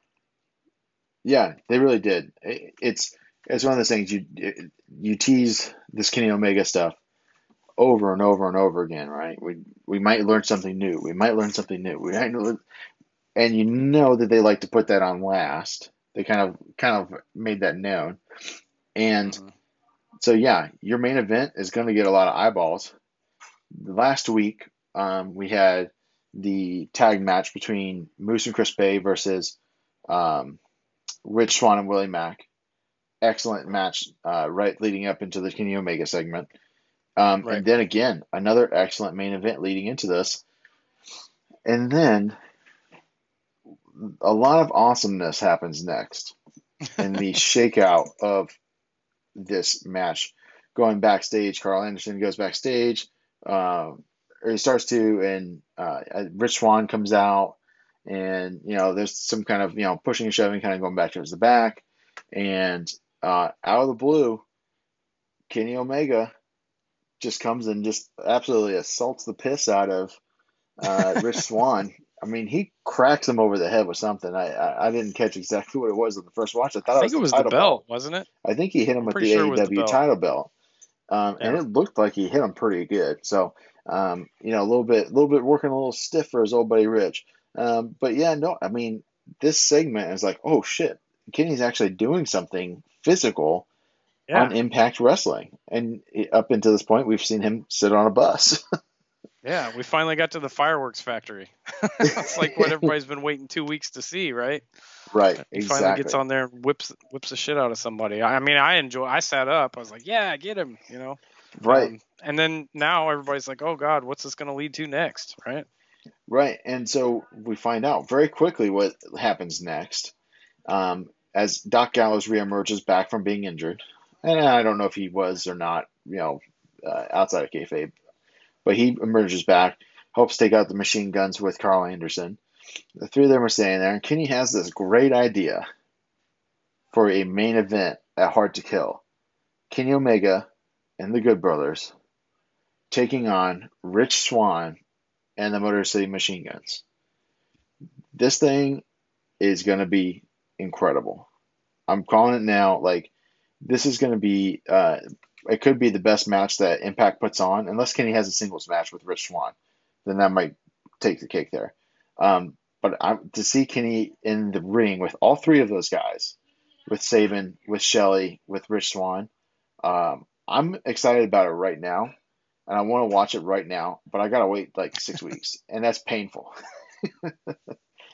Yeah, they really did. It- It's it's one of those things you you tease this Kenny Omega stuff over and over and over again, right? We we might learn something new. We might learn something new. We might learn, and you know that they like to put that on last. They kind of kind of made that known, and Mhm. so yeah, your main event is going to get a lot of eyeballs. Last week, um, we had the tag match between Moose and Chris Bey versus um, Rich Swann and Willie Mack. Excellent match, uh, right leading up into the Kenny Omega segment. Um, Right. And then again, another excellent main event leading into this. And then a lot of awesomeness happens next in the shakeout of this match. Going backstage, Karl Anderson goes backstage, or he starts to, and uh, Rich Swann comes out, and you know there's some kind of you know pushing and shoving, kind of going back towards the back, and uh, out of the blue, Kenny Omega just comes and just absolutely assaults the piss out of uh, Rich Swann. I mean, he cracks him over the head with something. I, I I didn't catch exactly what it was in the first watch. I thought I think it it was was the belt, wasn't it? I think he hit him I'm with the sure was the AEW title belt, um, and it looked like he hit him pretty good. So, um, you know, a little bit, a little bit working a little stiff for his old buddy Rich. Um, but yeah, no, I mean, this segment is like, oh shit, Kenny's actually doing something physical Yeah. on Impact Wrestling, and up until this point, we've seen him sit on a bus. Yeah, we finally got to the fireworks factory. It's like what everybody's been waiting two weeks to see, right? right, He exactly. finally gets on there and whips whips the shit out of somebody. I I mean, I enjoy. I sat up. I was like, yeah, get him, you know. Right, Um, and then now everybody's like, oh God, what's this going to lead to next, right? Right, and so we find out very quickly what happens next, um, as Doc Gallows reemerges back from being injured, and I don't know if he was or not, you know, uh, outside of kayfabe, but he emerges back, helps take out the machine guns with Karl Anderson. The three of them are standing there, and Kenny has this great idea for a main event at Hard to Kill. Kenny Omega and the Good Brothers taking on Rich Swann and the Motor City Machine Guns. This thing is going to be incredible. I'm calling it now. Like, this is going to be, uh, it could be the best match that Impact puts on, unless Kenny has a singles match with Rich Swann. Then that might take the cake there. Um, but I, to see Kenny in the ring with all three of those guys, with Sabin, with Shelley, with Rich Swann, um, I'm excited about it right now and I want to watch it right now, but I gotta wait like six weeks, and that's painful.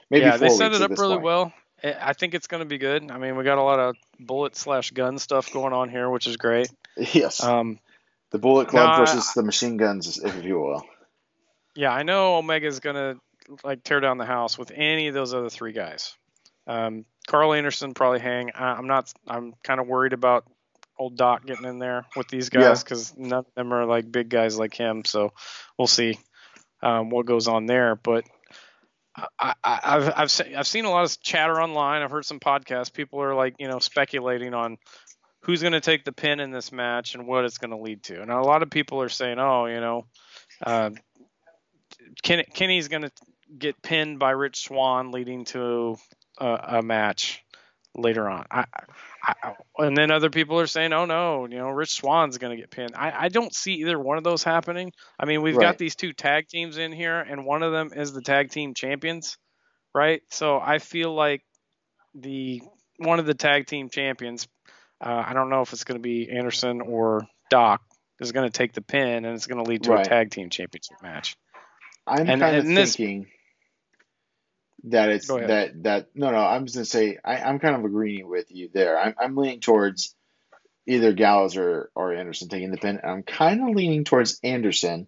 Maybe yeah, they set it up really point. well. I I think it's going to be good. I mean, we got a lot of bullet slash gun stuff going on here, which is great. Yes, Um, the Bullet Club no, I- versus the Machine Guns, is if you will. yeah, I know Omega's going to like tear down the house with any of those other three guys. Um, Karl Anderson probably hang. I, I'm not. I'm kind of worried about old Doc getting in there with these guys because none of them are like big guys like him. So we'll see um, what goes on there. But I, I've I've se- I've seen a lot of chatter online. I've heard some podcasts. People are like you know speculating on who's going to take the pin in this match and what it's going to lead to. And a lot of people are saying, oh, you know, uh, Ken, Kenny's going to get pinned by Rich Swann, leading to a, a match later on. I, I, and then other people are saying, oh no, you know, Rich Swann's going to get pinned. I, I don't see either one of those happening. I mean, we've Right. got these two tag teams in here, and one of them is the tag team champions, right? So I feel like the one of the tag team champions, uh, I don't know if it's going to be Anderson or Doc, is going to take the pin, and it's going to lead to Right. a tag team championship match. I'm kind of and this- thinking that it's that that no no. I'm just gonna say I, I'm kind of agreeing with you there. I'm I'm leaning towards either Gallows or or Anderson taking the pin. I'm kind of leaning towards Anderson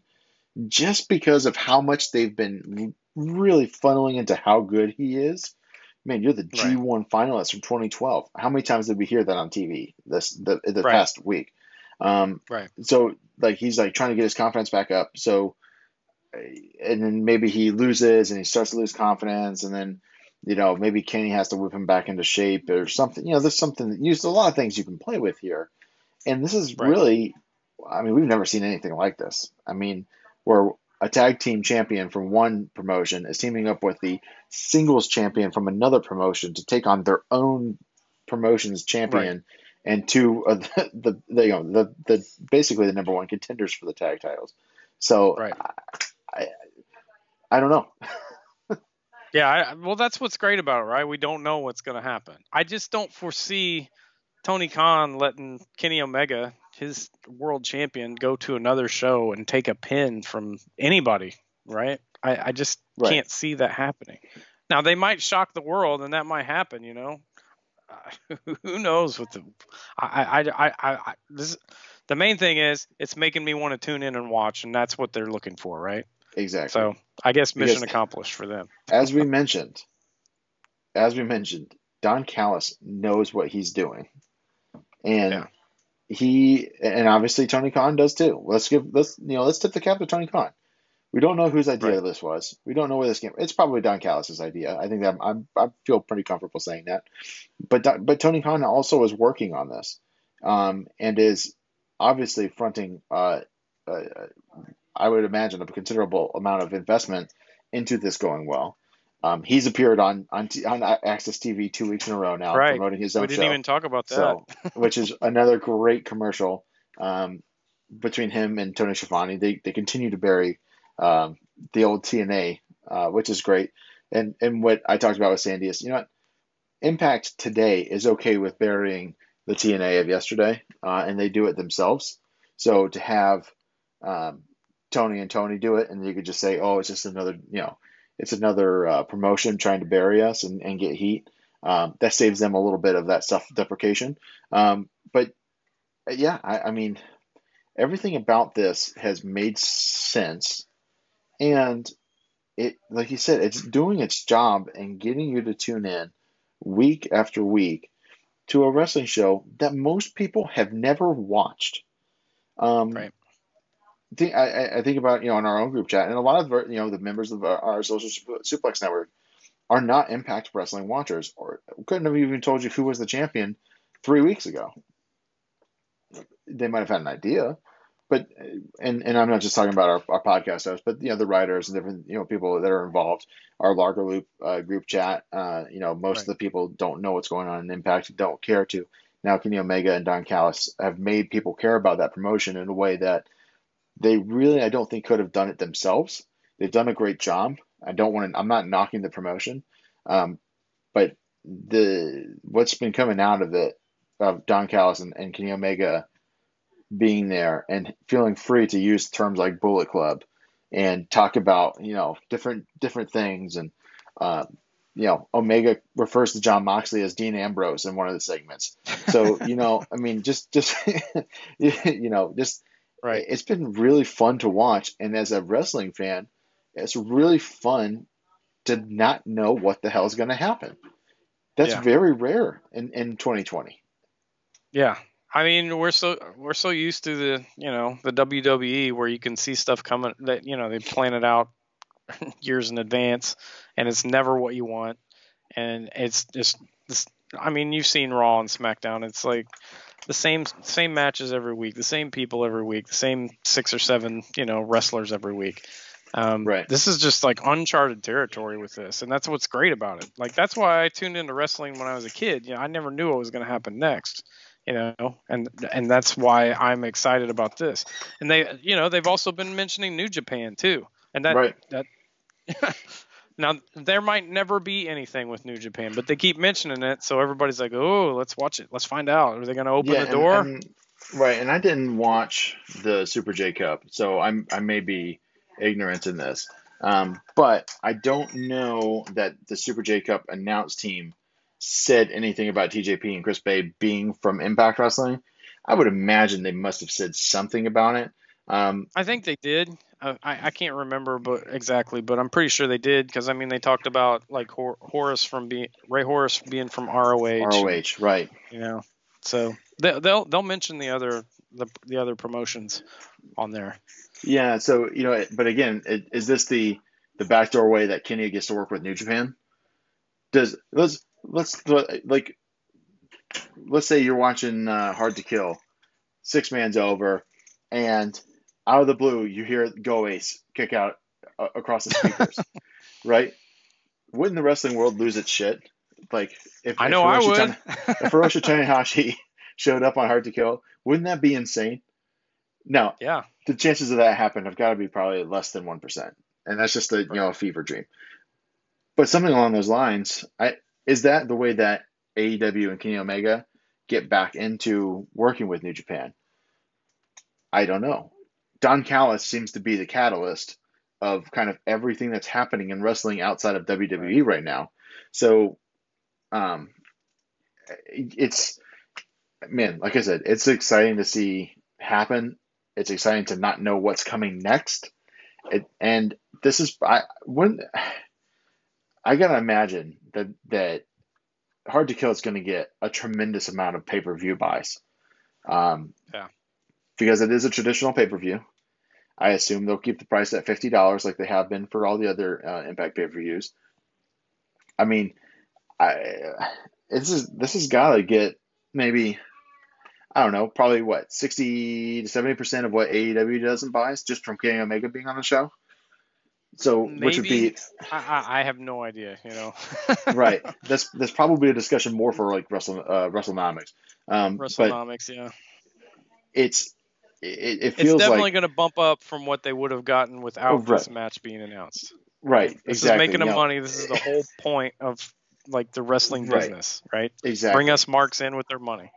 just because of how much they've been really funneling into how good he is. man, you're the G1 finalist from 2012. How many times did we hear that on TV this the the Right. past week? Um, Right. so like he's like trying to get his confidence back up. So, and then maybe he loses and he starts to lose confidence, and then you know maybe Kenny has to whip him back into shape or something. You know, there's something. There's a lot of things you can play with here, and this is Right. really, I mean, we've never seen anything like this. I mean, where a tag team champion from one promotion is teaming up with the singles champion from another promotion to take on their own promotion's champion and two of the, the, the you know the, the basically the number one contenders for the tag titles. So Right. I, I I don't know. Yeah, I, well, that's what's great about it, right? We don't know what's going to happen. I just don't foresee Tony Khan letting Kenny Omega, his world champion, go to another show and take a pin from anybody, right? I, I just Right. can't see that happening. Now they might shock the world, and that might happen, you know. Uh, who knows what the I I I I, I this the main thing is it's making me want to tune in and watch, and that's what they're looking for, right? Exactly. So I guess mission Because- accomplished for them. as we mentioned, as we mentioned, Don Callis knows what he's doing, and Yeah. he and obviously Tony Khan does too. Let's give let's you know let's tip the cap to Tony Khan. We don't know whose idea Right. this was. We don't know where this came. It's probably Don Callis's idea. I think that I'm, I feel pretty comfortable saying that. But but Tony Khan also is working on this, um, and is obviously fronting. Uh, uh, I would imagine a considerable amount of investment into this going well. Um, he's appeared on on, on AXS TV two weeks in a row now, Right. promoting his own show. We didn't show. even talk about that. So, which is another great commercial um, between him and Tony Schiavone. They they continue to bury um, the old TNA, uh, which is great. And and what I talked about with Sandy is, you know what, Impact today is okay with burying the TNA of yesterday, uh, and they do it themselves. So to have um, Tony and Tony do it, and you could just say, oh, it's just another, you know, it's another uh, promotion trying to bury us and, and get heat. Um, that saves them a little bit of that self deprecation. Um, but uh, yeah, I, I mean, everything about this has made sense, and it, like you said, it's doing its job and getting you to tune in week after week to a wrestling show that most people have never watched. Um, Right. Think, I, I- think about you know in our own group chat, and a lot of you know the members of our, our social suplex network are not Impact Wrestling watchers, or couldn't have even told you who was the champion three weeks ago. They might have had an idea, but and and I'm not just talking about our, our podcast hosts, but you know the writers and different you know people that are involved. Our larger loop uh, group chat, uh, you know, most of the people don't know what's going on in Impact, don't care to. Now, Kenny Omega and Don Callis have made people care about that promotion in a way that they really, I don't think, could have done it themselves. They've done a great job. I don't want to. I'm not knocking the promotion, um, but the what's been coming out of it of Don Callis and, and Kenny Omega being there and feeling free to use terms like Bullet Club and talk about you know different different things and uh, you know Omega refers to Jon Moxley as Dean Ambrose in one of the segments. So you know, I mean, just just you know, just Right. it's been really fun to watch, and as a wrestling fan, it's really fun to not know what the hell is going to happen. That's Yeah. very rare in, in 2020. Yeah. I mean, we're so we're so used to the you know the WWE where you can see stuff coming that you know they plan it out years in advance, and it's never what you want, and it's just this. I mean, you've seen Raw and SmackDown. It's like the same same matches every week, the same people every week, the same six or seven you know wrestlers every week. Um, Right. This is just like uncharted territory with this, and that's what's great about it. Like that's why I tuned into wrestling when I was a kid. You know, I never knew what was going to happen next. You know, and and that's why I'm excited about this. And they, you know, they've also been mentioning New Japan too, and that Right. that. now there might never be anything with New Japan, but they keep mentioning it, so everybody's like, "Oh, let's watch it. Let's find out. Are they going to open the and- door?" and- right, and I didn't watch the Super J Cup, so I'm I may be ignorant in this, um, but I don't know that the Super J Cup announced team said anything about TJP and Chris Bey being from Impact Wrestling. I would imagine they must have said something about it. Um, I think they did. I, I can't remember, but exactly, but I'm pretty sure they did because I mean they talked about like Hor- Horace from being Rey Horus being from ROH. ROH, right? You know, so they, they'll they'll mention the other the the other promotions on there. Yeah. So you know, but again, is this the the backdoor way that Kenny gets to work with New Japan? Does let's let's like let's say you're watching uh, Hard to Kill, six man's over, and out of the blue you hear Go Ace kick out uh, across the speakers, right? Wouldn't the wrestling world lose its shit? Like if I know if I would. Tan- if Hiroshi Tanahashi showed up on Hard to Kill, wouldn't that be insane? No. Yeah. The chances of that happening have got to be probably less than one percent, and that's just a you know a fever dream. But something along those lines, I is that the way that AEW and Kenny Omega get back into working with New Japan? I don't know. Don Callis seems to be the catalyst of kind of everything that's happening in wrestling outside of WWE right now. So, um, it's man, like I said, it's exciting to see happen. It's exciting to not know what's coming next. It, and this is I when I gotta imagine that that Hard to Kill is going to get a tremendous amount of pay per view buys. Um, yeah. Because it is a traditional pay per view. I assume they'll keep the price at fifty dollars like they have been for all the other uh, Impact pay per views. I mean, I this is this has got to get maybe I don't know, probably what sixty to seventy percent of what AEW does in buys just from Kenny Omega being on the show. So Maybe, which would be I, I have no idea, you know. right. That's that's probably a discussion more for like Wrestle uh, WrestleNomics. Um, WrestleNomics, yeah. It's it, it feels it's definitely like, going to bump up from what they would have gotten without Oh, right. this match being announced. right. This exactly. is making them no, money. This is the whole point of like the wrestling Right. business, right? Exactly. Bring us marks in with their money.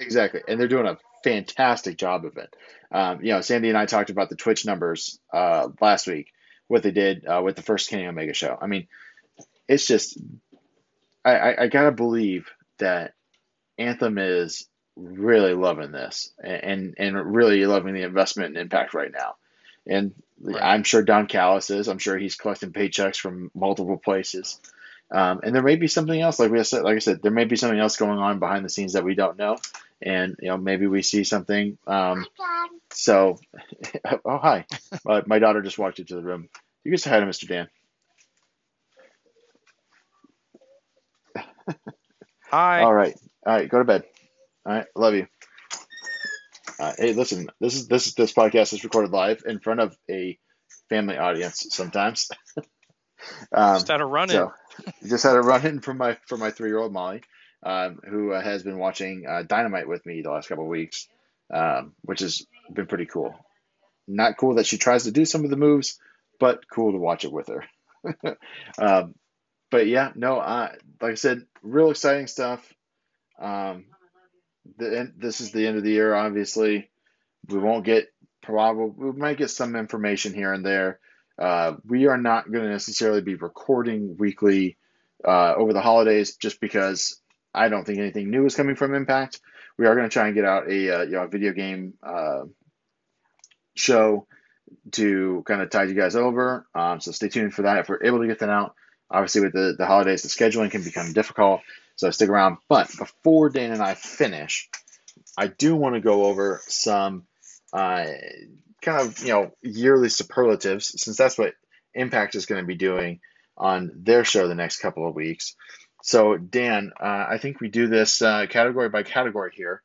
Exactly, and they're doing a fantastic job of it. Um, you know, Sandy and I talked about the Twitch numbers uh, last week, what they did uh, with the first Kenny Omega show. I mean, it's just, I, I, I gotta believe that Anthem is really loving this and and really loving the investment and impact right now. And Right. I'm sure Don Callis is. I'm sure he's collecting paychecks from multiple places. Um, and there may be something else, like we said, like I said, there may be something else going on behind the scenes that we don't know, and you know maybe we see something. Um, so, oh hi, uh, my daughter just walked into the room. You can say hi to Mr. Dan. Hi. All right, all right, go to bed. All right, love you. Uh, hey, listen, this is this is this podcast is recorded live in front of a family audience. Sometimes, um, Just had a run in. so just had a run in from my from my three year old Molly, um, who uh, has been watching uh, Dynamite with me the last couple of weeks, um, which has been pretty cool. Not cool that she tries to do some of the moves, but cool to watch it with her. um, but yeah, no, I, like I said, real exciting stuff. Um, the, this is the end of the year, obviously. We won't get probably we might get some information here and there. Uh, we are not going to necessarily be recording weekly uh, over the holidays just because I don't think anything new is coming from Impact. We are going to try and get out a uh, you know video game uh, show to kind of tide you guys over. Um, so stay tuned for that. If we're able to get that out, obviously with the, the holidays, the scheduling can become difficult. So stick around. But before Dan and I finish, I do want to go over some uh, kind of you know yearly superlatives since that's what Impact is going to be doing on their show the next couple of weeks. So Dan, uh, I think we do this uh, category by category here,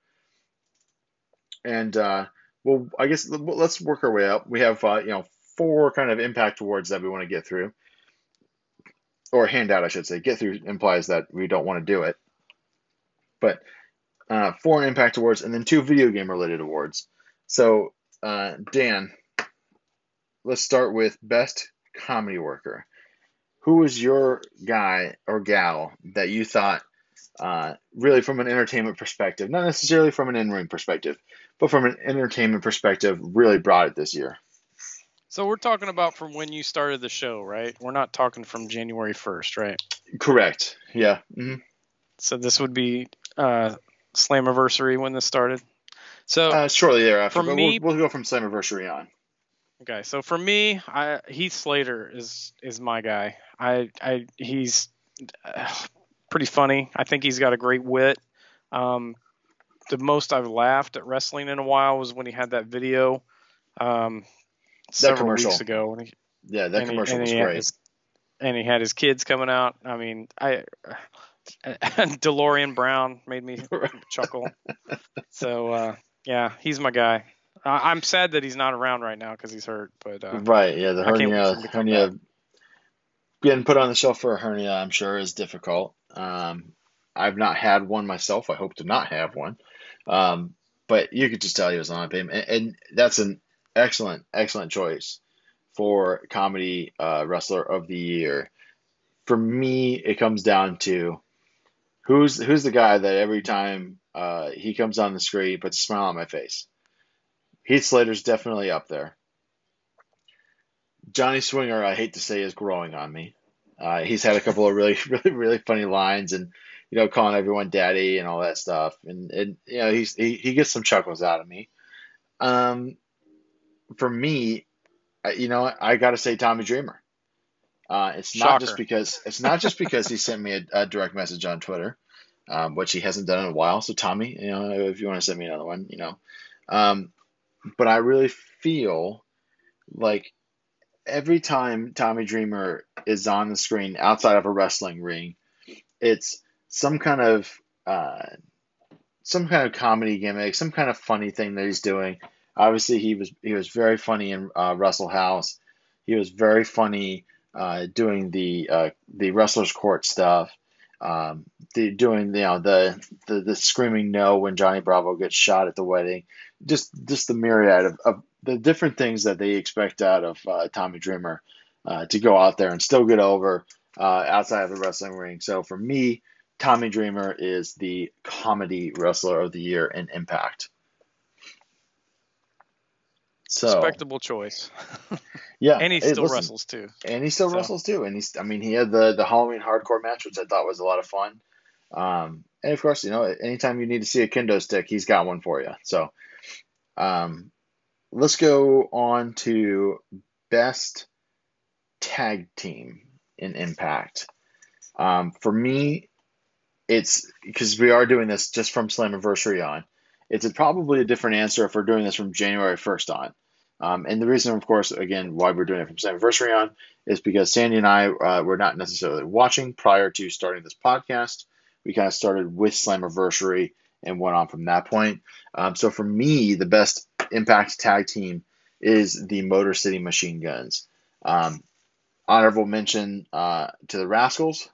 and uh, well, I guess let's work our way up. We have uh, you know four kind of Impact awards that we want to get through, or handout, I should say. Get through implies that we don't want to do it, but uh, four Impact awards and then two video game related awards. So uh, Dan, let's start with best comedy worker. Who was your guy or gal that you thought, uh, really from an entertainment perspective, not necessarily from an in-ring perspective, but from an entertainment perspective, really brought it this year? So we're talking about from when you started the show, right? We're not talking from January 1st, right? Correct. Yeah. hmm So this would be uh, Slammiversary when this started. So uh, shortly thereafter, but me- we'll, we'll go from Slammiversary on. Okay, so for me, I, Heath Slater is is my guy. I I he's uh, pretty funny. I think he's got a great wit. Um, the most I've laughed at wrestling in a while was when he had that video um, several commercial. weeks ago. When he, Yeah, that he- commercial and was he great. his- and he had his kids coming out. I mean, I DeLorean Brown made me chuckle. So uh, yeah, he's my guy. I I'm sad that he's not around right now because he's hurt. But uh, Right, yeah, the I can't wait for hernia, hernia, getting put on the shelf for a hernia, I'm sure is difficult. Um, I've not had one myself. I hope to not have one. Um, but you could just tell he was on him, and, and that's an excellent, excellent choice for comedy uh, wrestler of the year. For me, it comes down to who's who's the guy that every time uh, he comes on the screen puts a smile on my face. Heath Slater's definitely up there. Johnny Swinger, I hate to say, is growing on me. Uh, he's had a couple of really, really, really funny lines, and you know, calling everyone daddy and all that stuff, and and you know, he's he, he gets some chuckles out of me. Um, for me, you know, I got to say Tommy Dreamer. Uh, it's not just because it's not just because he sent me a, a direct message on Twitter, um, which he hasn't done in a while. So Tommy, you know, if you want to send me another one, you know, um, but I really feel like every time Tommy Dreamer is on the screen outside of a wrestling ring, it's some kind of uh, some kind of comedy gimmick, some kind of funny thing that he's doing. Obviously, he was he was very funny in uh, Wrestle House. He was very funny uh, doing the uh, the wrestlers court stuff. Um, the, doing you know the, the the screaming no when Johnny Bravo gets shot at the wedding, just just the myriad of, of the different things that they expect out of uh, Tommy Dreamer uh, to go out there and still get over uh, outside of the wrestling ring. So for me, Tommy Dreamer is the comedy wrestler of the year in Impact. So respectable choice. yeah, and he hey, still listen, wrestles too. and he still So- wrestles too. And he's, I mean, he had the the Halloween hardcore match, which I thought was a lot of fun. Um, and of course, you know, anytime you need to see a kendo stick, he's got one for you. So, um, let's go on to best tag team in Impact. Um, for me, it's because we are doing this just from Slammiversary on. It's a, probably a different answer if we're doing this from January 1st on. Um, and the reason, of course, again, why we're doing it from Slammiversary on is because Sandy and I uh, were not necessarily watching prior to starting this podcast. We kind of started with Slammiversary and went on from that point. Um, so for me, the best Impact tag team is the Motor City Machine Guns. Um, honorable mention uh, to the Rascals,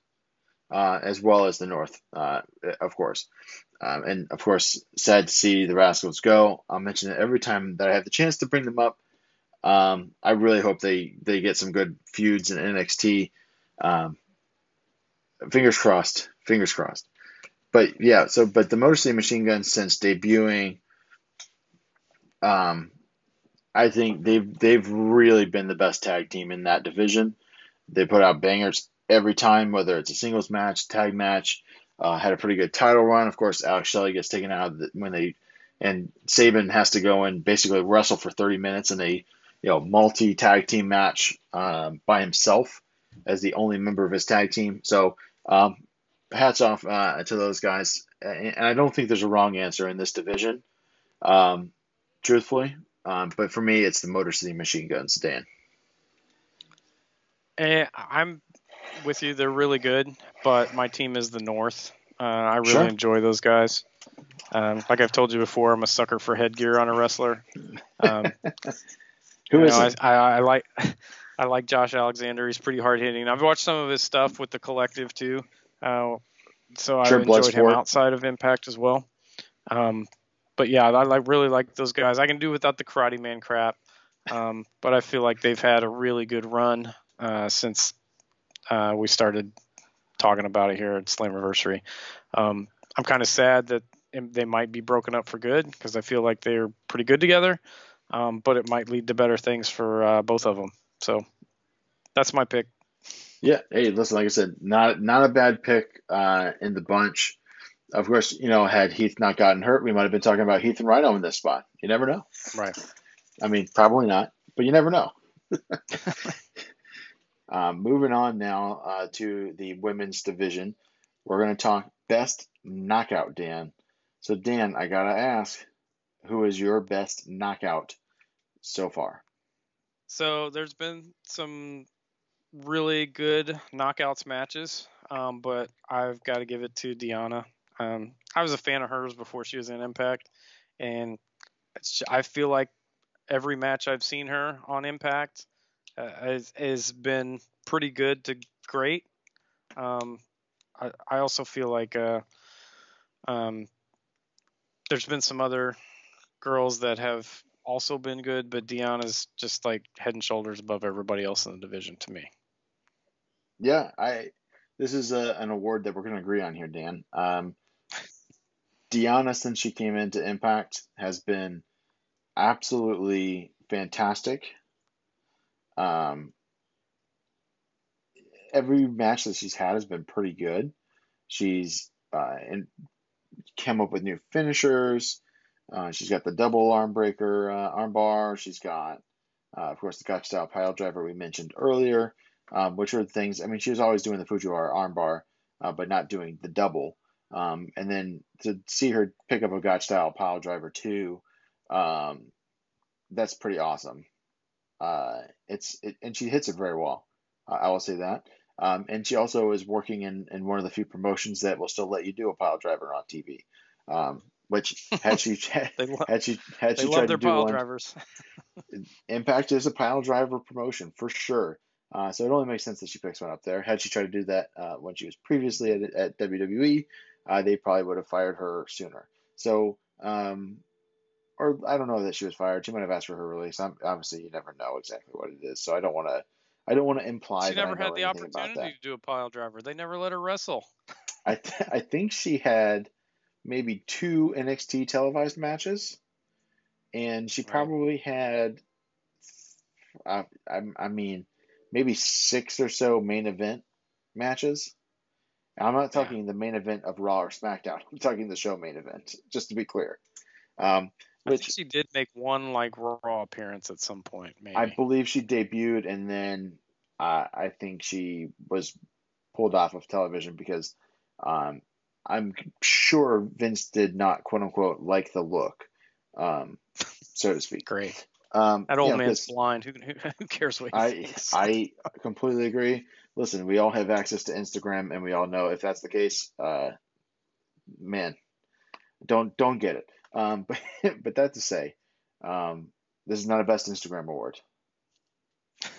uh, as well as the North, uh, of course. Um, and of course, sad to see the Rascals go. I'll mention it every time that I have the chance to bring them up. Um, I really hope they, they get some good feuds in NXT. Um, fingers crossed. Fingers crossed. But yeah, so but the Motor City Machine Guns since debuting, um, I think they've they've really been the best tag team in that division. They put out bangers every time, whether it's a singles match, tag match. Uh, had a pretty good title run. Of course, Alex Shelley gets taken out the, when they and Sabin has to go and basically wrestle for 30 minutes in a you know multi tag team match um, by himself as the only member of his tag team. So um, hats off uh, to those guys. And and I don't think there's a wrong answer in this division, um, truthfully. Um, but for me, it's the Motor City Machine Guns, Dan. Eh, I'm with you. They're really good, but my team is the North. Uh, I really Sure. enjoy those guys. Um, like I've told you before, I'm a sucker for headgear on a wrestler. Um, Who is know, it? I, I, I like I like Josh Alexander. He's pretty hard hitting. I've watched some of his stuff with the collective too, uh, so Sure, I've enjoyed him outside of Impact as well. Um, but yeah, I like really like those guys. I can do without the Karate Man crap, um, but I feel like they've had a really good run uh, since uh, we started talking about it here at Slammiversary. Um, I'm kind of sad that they might be broken up for good because I feel like they're pretty good together, um, but it might lead to better things for uh, both of them. So that's my pick. Yeah. Hey, listen. Like I said, not not a bad pick uh, in the bunch. of course, you know, had Heath not gotten hurt, we might have been talking about Heath and Rhino in this spot. You never know. Right. I mean, probably not, but you never know. um, moving on now uh, to the women's division, we're going to talk best knockout, Dan. So, Dan, I got to ask, who is your best knockout so far? So, there's been some really good knockouts matches, um, but I've got to give it to Deonna. Um, I was a fan of hers before she was in Impact, and I feel like every match I've seen her on Impact has, has been pretty good to great. Um, I, I also feel like uh, um, there's been some other girls that have also been good, but Deonna's just like head and shoulders above everybody else in the division to me. Yeah, I. This is a, an award that we're going to agree on here, Dan. Um, Deonna, since she came into Impact, has been absolutely fantastic. Um, every match that she's had has been pretty good. She's uh, and came up with new finishers. Uh, she's got the double arm breaker uh, arm bar. She's got, uh, of course, the Gotch style pile driver we mentioned earlier, um, which are things. I mean, she was always doing the Fujiwara arm bar, uh, but not doing the double. Um, and then to see her pick up a Gotch style pile driver too, um, that's pretty awesome. Uh, it's it, and she hits it very well. I will say that. Um, and she also is working in, in one of the few promotions that will still let you do a pile driver on TV. Um, which had she lo- had she had she tried to do pile one, drivers. Impact is a pile driver promotion for sure. Uh, so it only makes sense that she picks one up there. Had she tried to do that uh, when she was previously at, at WWE, uh, they probably would have fired her sooner. So um, or I don't know that she was fired. She might have asked for her release. I'm, obviously, you never know exactly what it is, so I don't want to. I don't want to imply. She never had the opportunity to do a pile driver. They never let her wrestle. I th- I think she had maybe two NXT televised matches, and she probably had. I, I I mean, maybe six or so main event matches. I'm not talking yeah. the main event of Raw or SmackDown. I'm talking the show main event, just to be clear. Um, which she did make one like Raw appearance at some point. Maybe I believe she debuted, and then uh, I think she was pulled off of television because um, I'm sure Vince did not quote unquote like the look, um, so to speak. Great. Um, that old man's blind. Who, who cares what I thinks? I completely agree. Listen, we all have access to Instagram, and we all know if that's the case, uh, man, don't don't get it. Um, but but that to say, um, this is not a best Instagram award,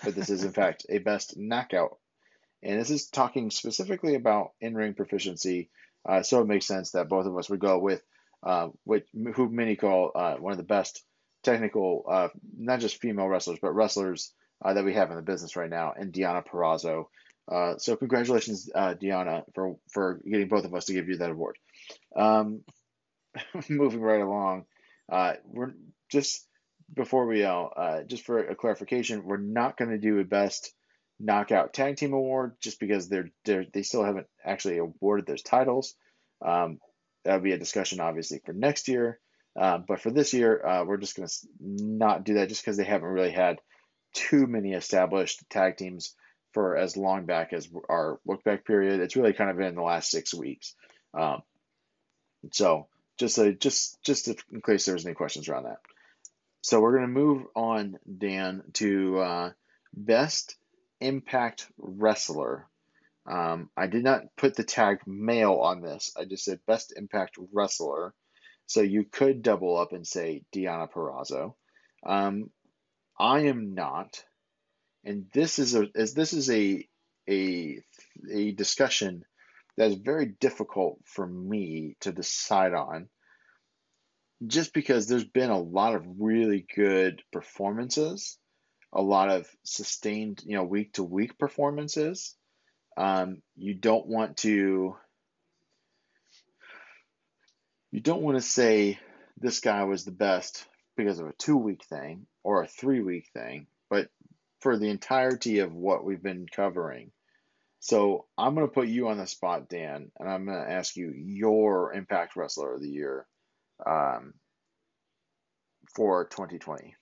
but this is in fact a best knockout, and this is talking specifically about in ring proficiency. Uh, so it makes sense that both of us would go with uh, what who many call uh, one of the best technical, uh, not just female wrestlers, but wrestlers uh, that we have in the business right now, and Deonna Purrazzo. Uh, so congratulations, uh, Deonna, for for getting both of us to give you that award. Um, moving right along, uh, we're just before we uh, uh, just for a clarification, we're not going to do a best knockout tag team award just because they're, they're they still haven't actually awarded those titles. Um, that'll be a discussion obviously for next year. Uh, but for this year, uh, we're just going to not do that just because they haven't really had too many established tag teams for as long back as our look back period. It's really kind of been in the last six weeks. Um, so just a, just just in case there was any questions around that. So we're going to move on, Dan, to uh, best impact wrestler. Um, I did not put the tag male on this. I just said best impact wrestler. So you could double up and say Deonna Purrazzo. Um, I am not, and this is a as this is a a a discussion that is very difficult for me to decide on just because there's been a lot of really good performances, a lot of sustained, you know, week to week performances. Um, you don't want to you don't want to say this guy was the best because of a two week thing or a three week thing, but for the entirety of what we've been covering, So I'm going to put you on the spot, Dan, and I'm going to ask you your Impact Wrestler of the Year um, for 2020.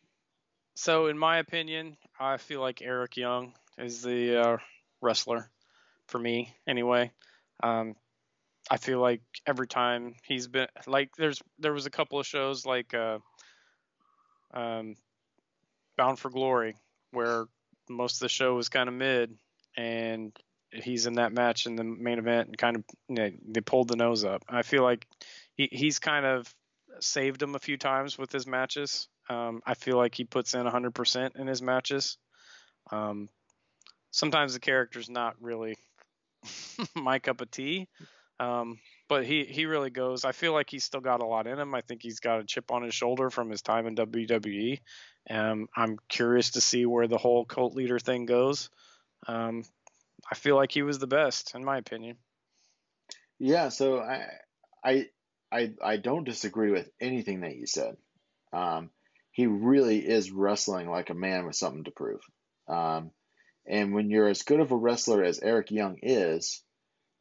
So, in my opinion, I feel like Eric Young is the uh, wrestler for me, anyway. Um, I feel like every time he's been like, there's there was a couple of shows like uh, um, Bound for Glory where most of the show was kind of mid, and he's in that match in the main event and kind of you know, they pulled the nose up. I feel like he, he's kind of saved him a few times with his matches. Um, I feel like he puts in 100% in his matches. Um, sometimes the character's not really my cup of tea, um, but he, he really goes. I feel like he's still got a lot in him. I think he's got a chip on his shoulder from his time in WWE. Um, I'm curious to see where the whole cult leader thing goes. Um, I feel like he was the best, in my opinion. Yeah, so I I I I don't disagree with anything that you said. Um, he really is wrestling like a man with something to prove. Um, and when you're as good of a wrestler as Eric Young is,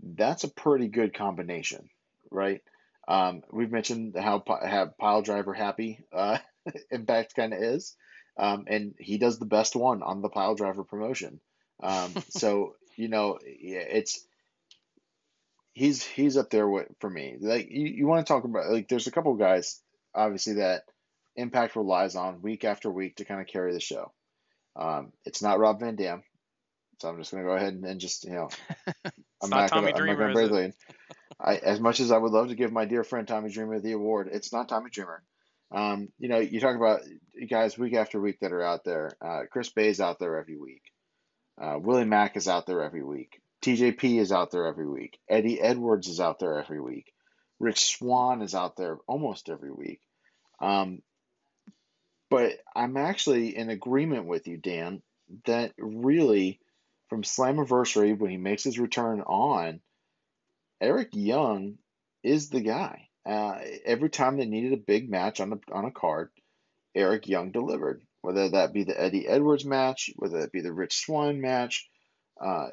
that's a pretty good combination, right? Um, we've mentioned how have pile driver happy uh, Impact kind of is, um, and he does the best one on the pile driver promotion. Um, so you know, it's he's he's up there with, for me. Like you, you want to talk about like there's a couple guys obviously that Impact relies on week after week to kind of carry the show. Um, it's not Rob Van Dam, so I'm just gonna go ahead and, and just you know I'm not, not gonna Dreamer, I'm not gonna I as much as I would love to give my dear friend Tommy Dreamer the award, it's not Tommy Dreamer. Um, you know, you talk about guys week after week that are out there. Uh, Chris Bey's out there every week. Uh, Willie Mack is out there every week. TJP is out there every week. Eddie Edwards is out there every week. Rich Swann is out there almost every week. Um, but I'm actually in agreement with you, Dan, that really from Slammiversary, when he makes his return on, Eric Young is the guy. Uh, every time they needed a big match on a, on a card, Eric Young delivered whether that be the Eddie Edwards match, whether it be the Rich Swann match, uh,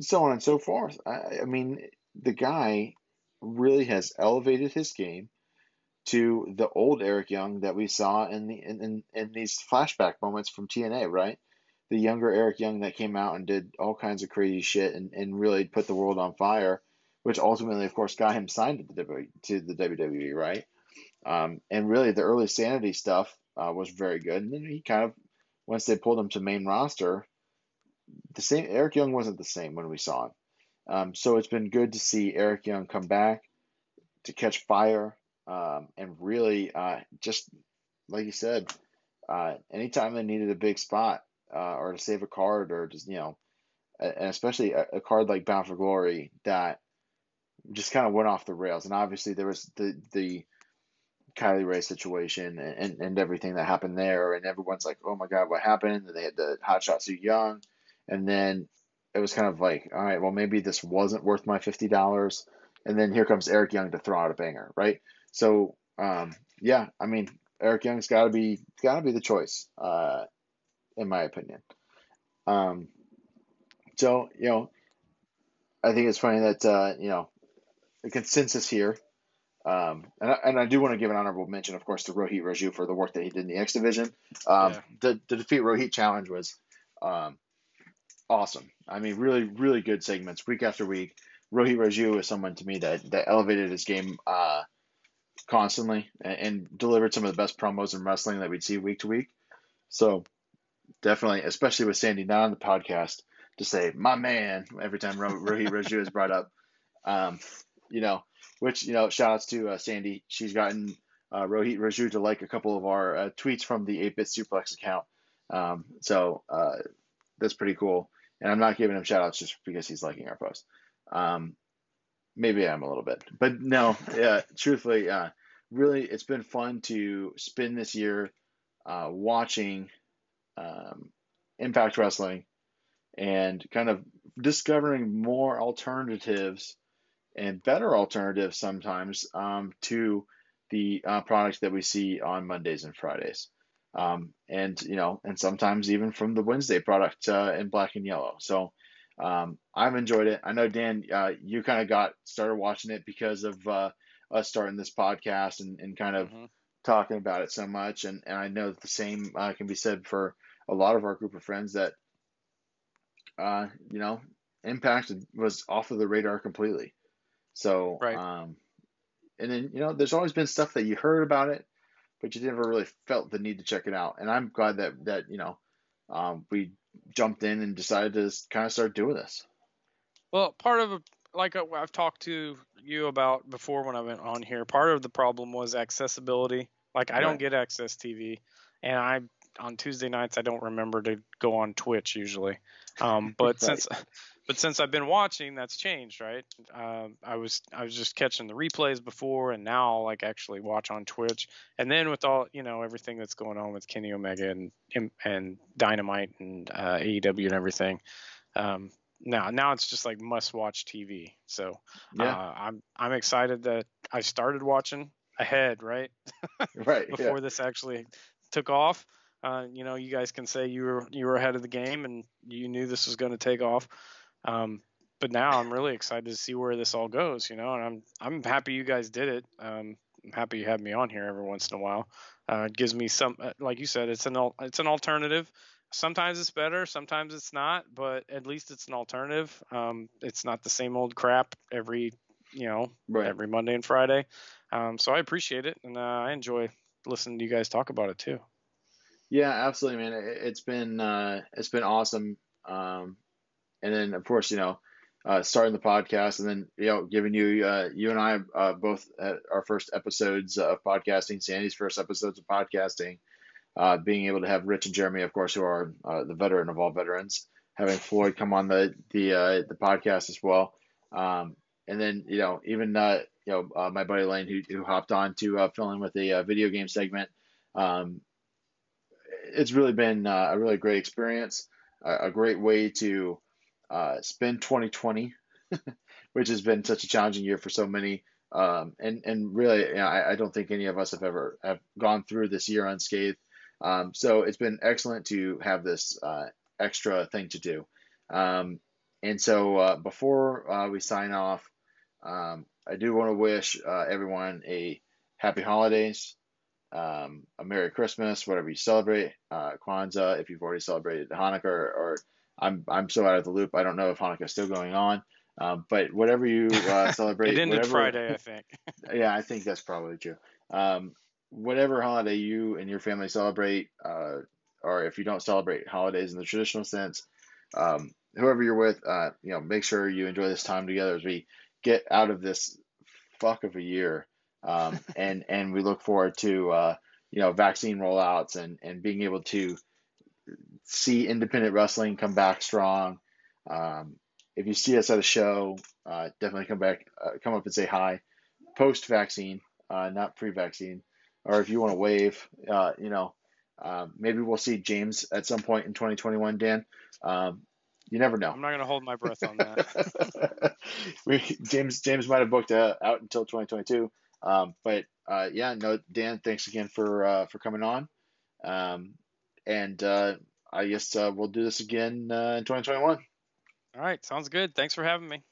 so on and so forth. I, I, mean, the guy really has elevated his game to the old Eric Young that we saw in the in, in, in these flashback moments from TNA, right? The younger Eric Young that came out and did all kinds of crazy shit and, and really put the world on fire, which ultimately, of course, got him signed to the w, to the WWE, right? Um, and really, the early Sanity stuff uh, was very good. And then he kind of, once they pulled him to main roster, the same Eric Young wasn't the same when we saw him. Um, so it's been good to see Eric Young come back to catch fire um, and really uh, just like you said, uh, anytime they needed a big spot uh, or to save a card or just you know, and especially a, a card like Bound for Glory that just kind of went off the rails. And obviously there was the the Kylie Rae situation and, and everything that happened there. And everyone's like, oh my God, what happened? And they had the Hotshot Su Yung. And then it was kind of like, all right, well, maybe this wasn't worth my $50. And then here comes Eric Young to throw out a banger, right? So, um, yeah, I mean, Eric Young's got to be got to be the choice, uh, in my opinion. Um, so you know, I think it's funny that uh, you know the consensus here um, and, I, and I do want to give an honorable mention, of course, to Rohit Raju for the work that he did in the X Division. Um, yeah. the, the defeat Rohit challenge was um, awesome. I mean, really, really good segments week after week. Rohit Raju is someone to me that, that elevated his game uh, constantly and, and, delivered some of the best promos in wrestling that we'd see week to week. So definitely, especially with Sandy not on the podcast, to say "my man" every time Rohit Raju is brought up. Um, you know, which you know, shout outs to uh, Sandy. She's gotten uh, Rohit Raju to like a couple of our uh, tweets from the 8-bit suplex account. Um, so uh, that's pretty cool. And I'm not giving him shout outs just because he's liking our post. Um, maybe I'm a little bit, but no, yeah, truthfully, uh, really, it's been fun to spend this year uh, watching um, Impact Wrestling and kind of discovering more alternatives and better alternatives sometimes um, to the uh, products that we see on Mondays and Fridays. Um, and you know, and sometimes even from the Wednesday product uh, in black and yellow. So um, I've enjoyed it. I know Dan, uh, you kind of got started watching it because of uh, us starting this podcast and, and kind of Mhm. talking about it so much, and, and I know that the same uh, can be said for a lot of our group of friends that, uh, you know, Impact was off of the radar completely. So, Right. um, and then you know, there's always been stuff that you heard about it, but you never really felt the need to check it out. And I'm glad that that you know, um, we jumped in and decided to kind of start doing this. Well, part of like uh, I've talked to you about before when I went on here, part of the problem was accessibility. Like I don't get AXS TV, and I on Tuesday nights I don't remember to go on Twitch usually. Um, but Right. since but since I've been watching, that's changed, right? Um, I was I was just catching the replays before, and now I'll, like actually watch on Twitch. And then with all you know everything that's going on with Kenny Omega and and- Dynamite and uh, AEW and everything, um, now now it's just like must watch TV. So Yeah, uh, I'm I'm excited that I started watching ahead, right? right. Yeah. Before this actually took off. Uh, you know, you guys can say you were you were ahead of the game and you knew this was going to take off. Um, but now I'm really excited to see where this all goes. You know, and I'm I'm happy you guys did it. Um, I'm happy you have me on here every once in a while. Uh, it gives me some, uh, like you said, it's an it's an alternative. Sometimes it's better, sometimes it's not, but at least it's an alternative. Um, it's not the same old crap every, you know, Right. every Monday and Friday. Um, so I appreciate it, and uh, I enjoy listening to you guys talk about it too. Yeah, absolutely, man. It- It's been uh, it's been awesome. Um, and then of course, you know, uh, starting the podcast, and then you know, giving you uh, you and I uh, both uh, our first episodes of podcasting, Sandy's first episodes of podcasting, uh, being able to have Rich and Jeremy, of course, who are uh, the veteran of all veterans, having Floyd come on the the the podcast as well, um, and then you know, even you know, my buddy Lane who who hopped on to fill in with a video game segment. Um, it's really been a really great experience, a, a great way to uh, spend 2020, which has been such a challenging year for so many. Um, and and really, you know, I, I don't think any of us have ever have gone through this year unscathed. Um, so it's been excellent to have this uh, extra thing to do. Um, and so uh, before uh, we sign off, um, I do want to wish uh, everyone a happy holidays um, a Merry Christmas, whatever you celebrate, uh, Kwanzaa, if you've already celebrated Hanukkah, or, or I'm I'm so out of the loop. I don't know if Hanukkah is still going on, um, but whatever you uh, celebrate, it ended whatever, Friday, I think. yeah, I think that's probably true. Um, whatever holiday you and your family celebrate, uh, or if you don't celebrate holidays in the traditional sense, um, whoever you're with, uh, you know, make sure you enjoy this time together as we get out of this fuck of a year. Um, and and we look forward to uh, you know vaccine rollouts and and being able to see independent wrestling come back strong. Um, if you see us at a show, uh, definitely come back, uh, come up and say hi. Post vaccine, uh, not pre vaccine, or if you want to wave, uh, you know, um, maybe we'll see James at some point in 2021. Dan, um, you never know. I'm not gonna hold my breath on that. we, James James might have booked uh, out until 2022. Um, but uh, yeah, no, Dan, thanks again for uh, for coming on. Um, and uh, I guess uh, we'll do this again uh, in 2021. All right, sounds good. Thanks for having me.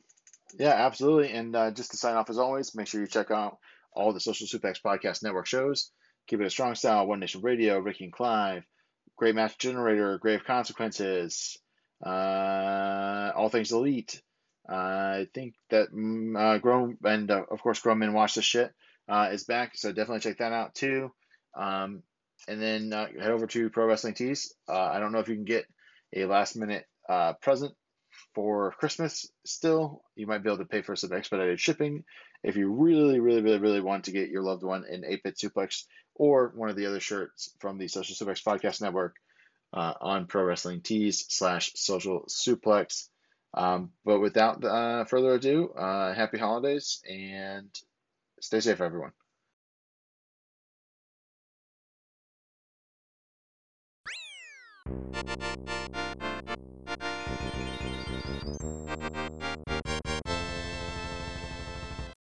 Yeah, absolutely. And uh, just to sign off as always, make sure you check out all the Social Suplex Podcast Network shows. Keep it a strong style, One Nation Radio, Ricky and Clive, Great Match Generator, Grave Consequences, uh, All Things Elite. I think that uh, Grown and uh, of course Grown Men Watch the Shit uh, is back, so definitely check that out too. Um, and then uh, head over to Pro Wrestling Tees. Uh, I don't know if you can get a last minute uh, present for Christmas still. You might be able to pay for some expedited shipping if you really, really, really, really want to get your loved one an 8 bit suplex or one of the other shirts from the Social Suplex Podcast Network uh, on Pro Wrestling Tees slash Social Suplex. Um, but without uh, further ado, uh, happy holidays and stay safe, everyone.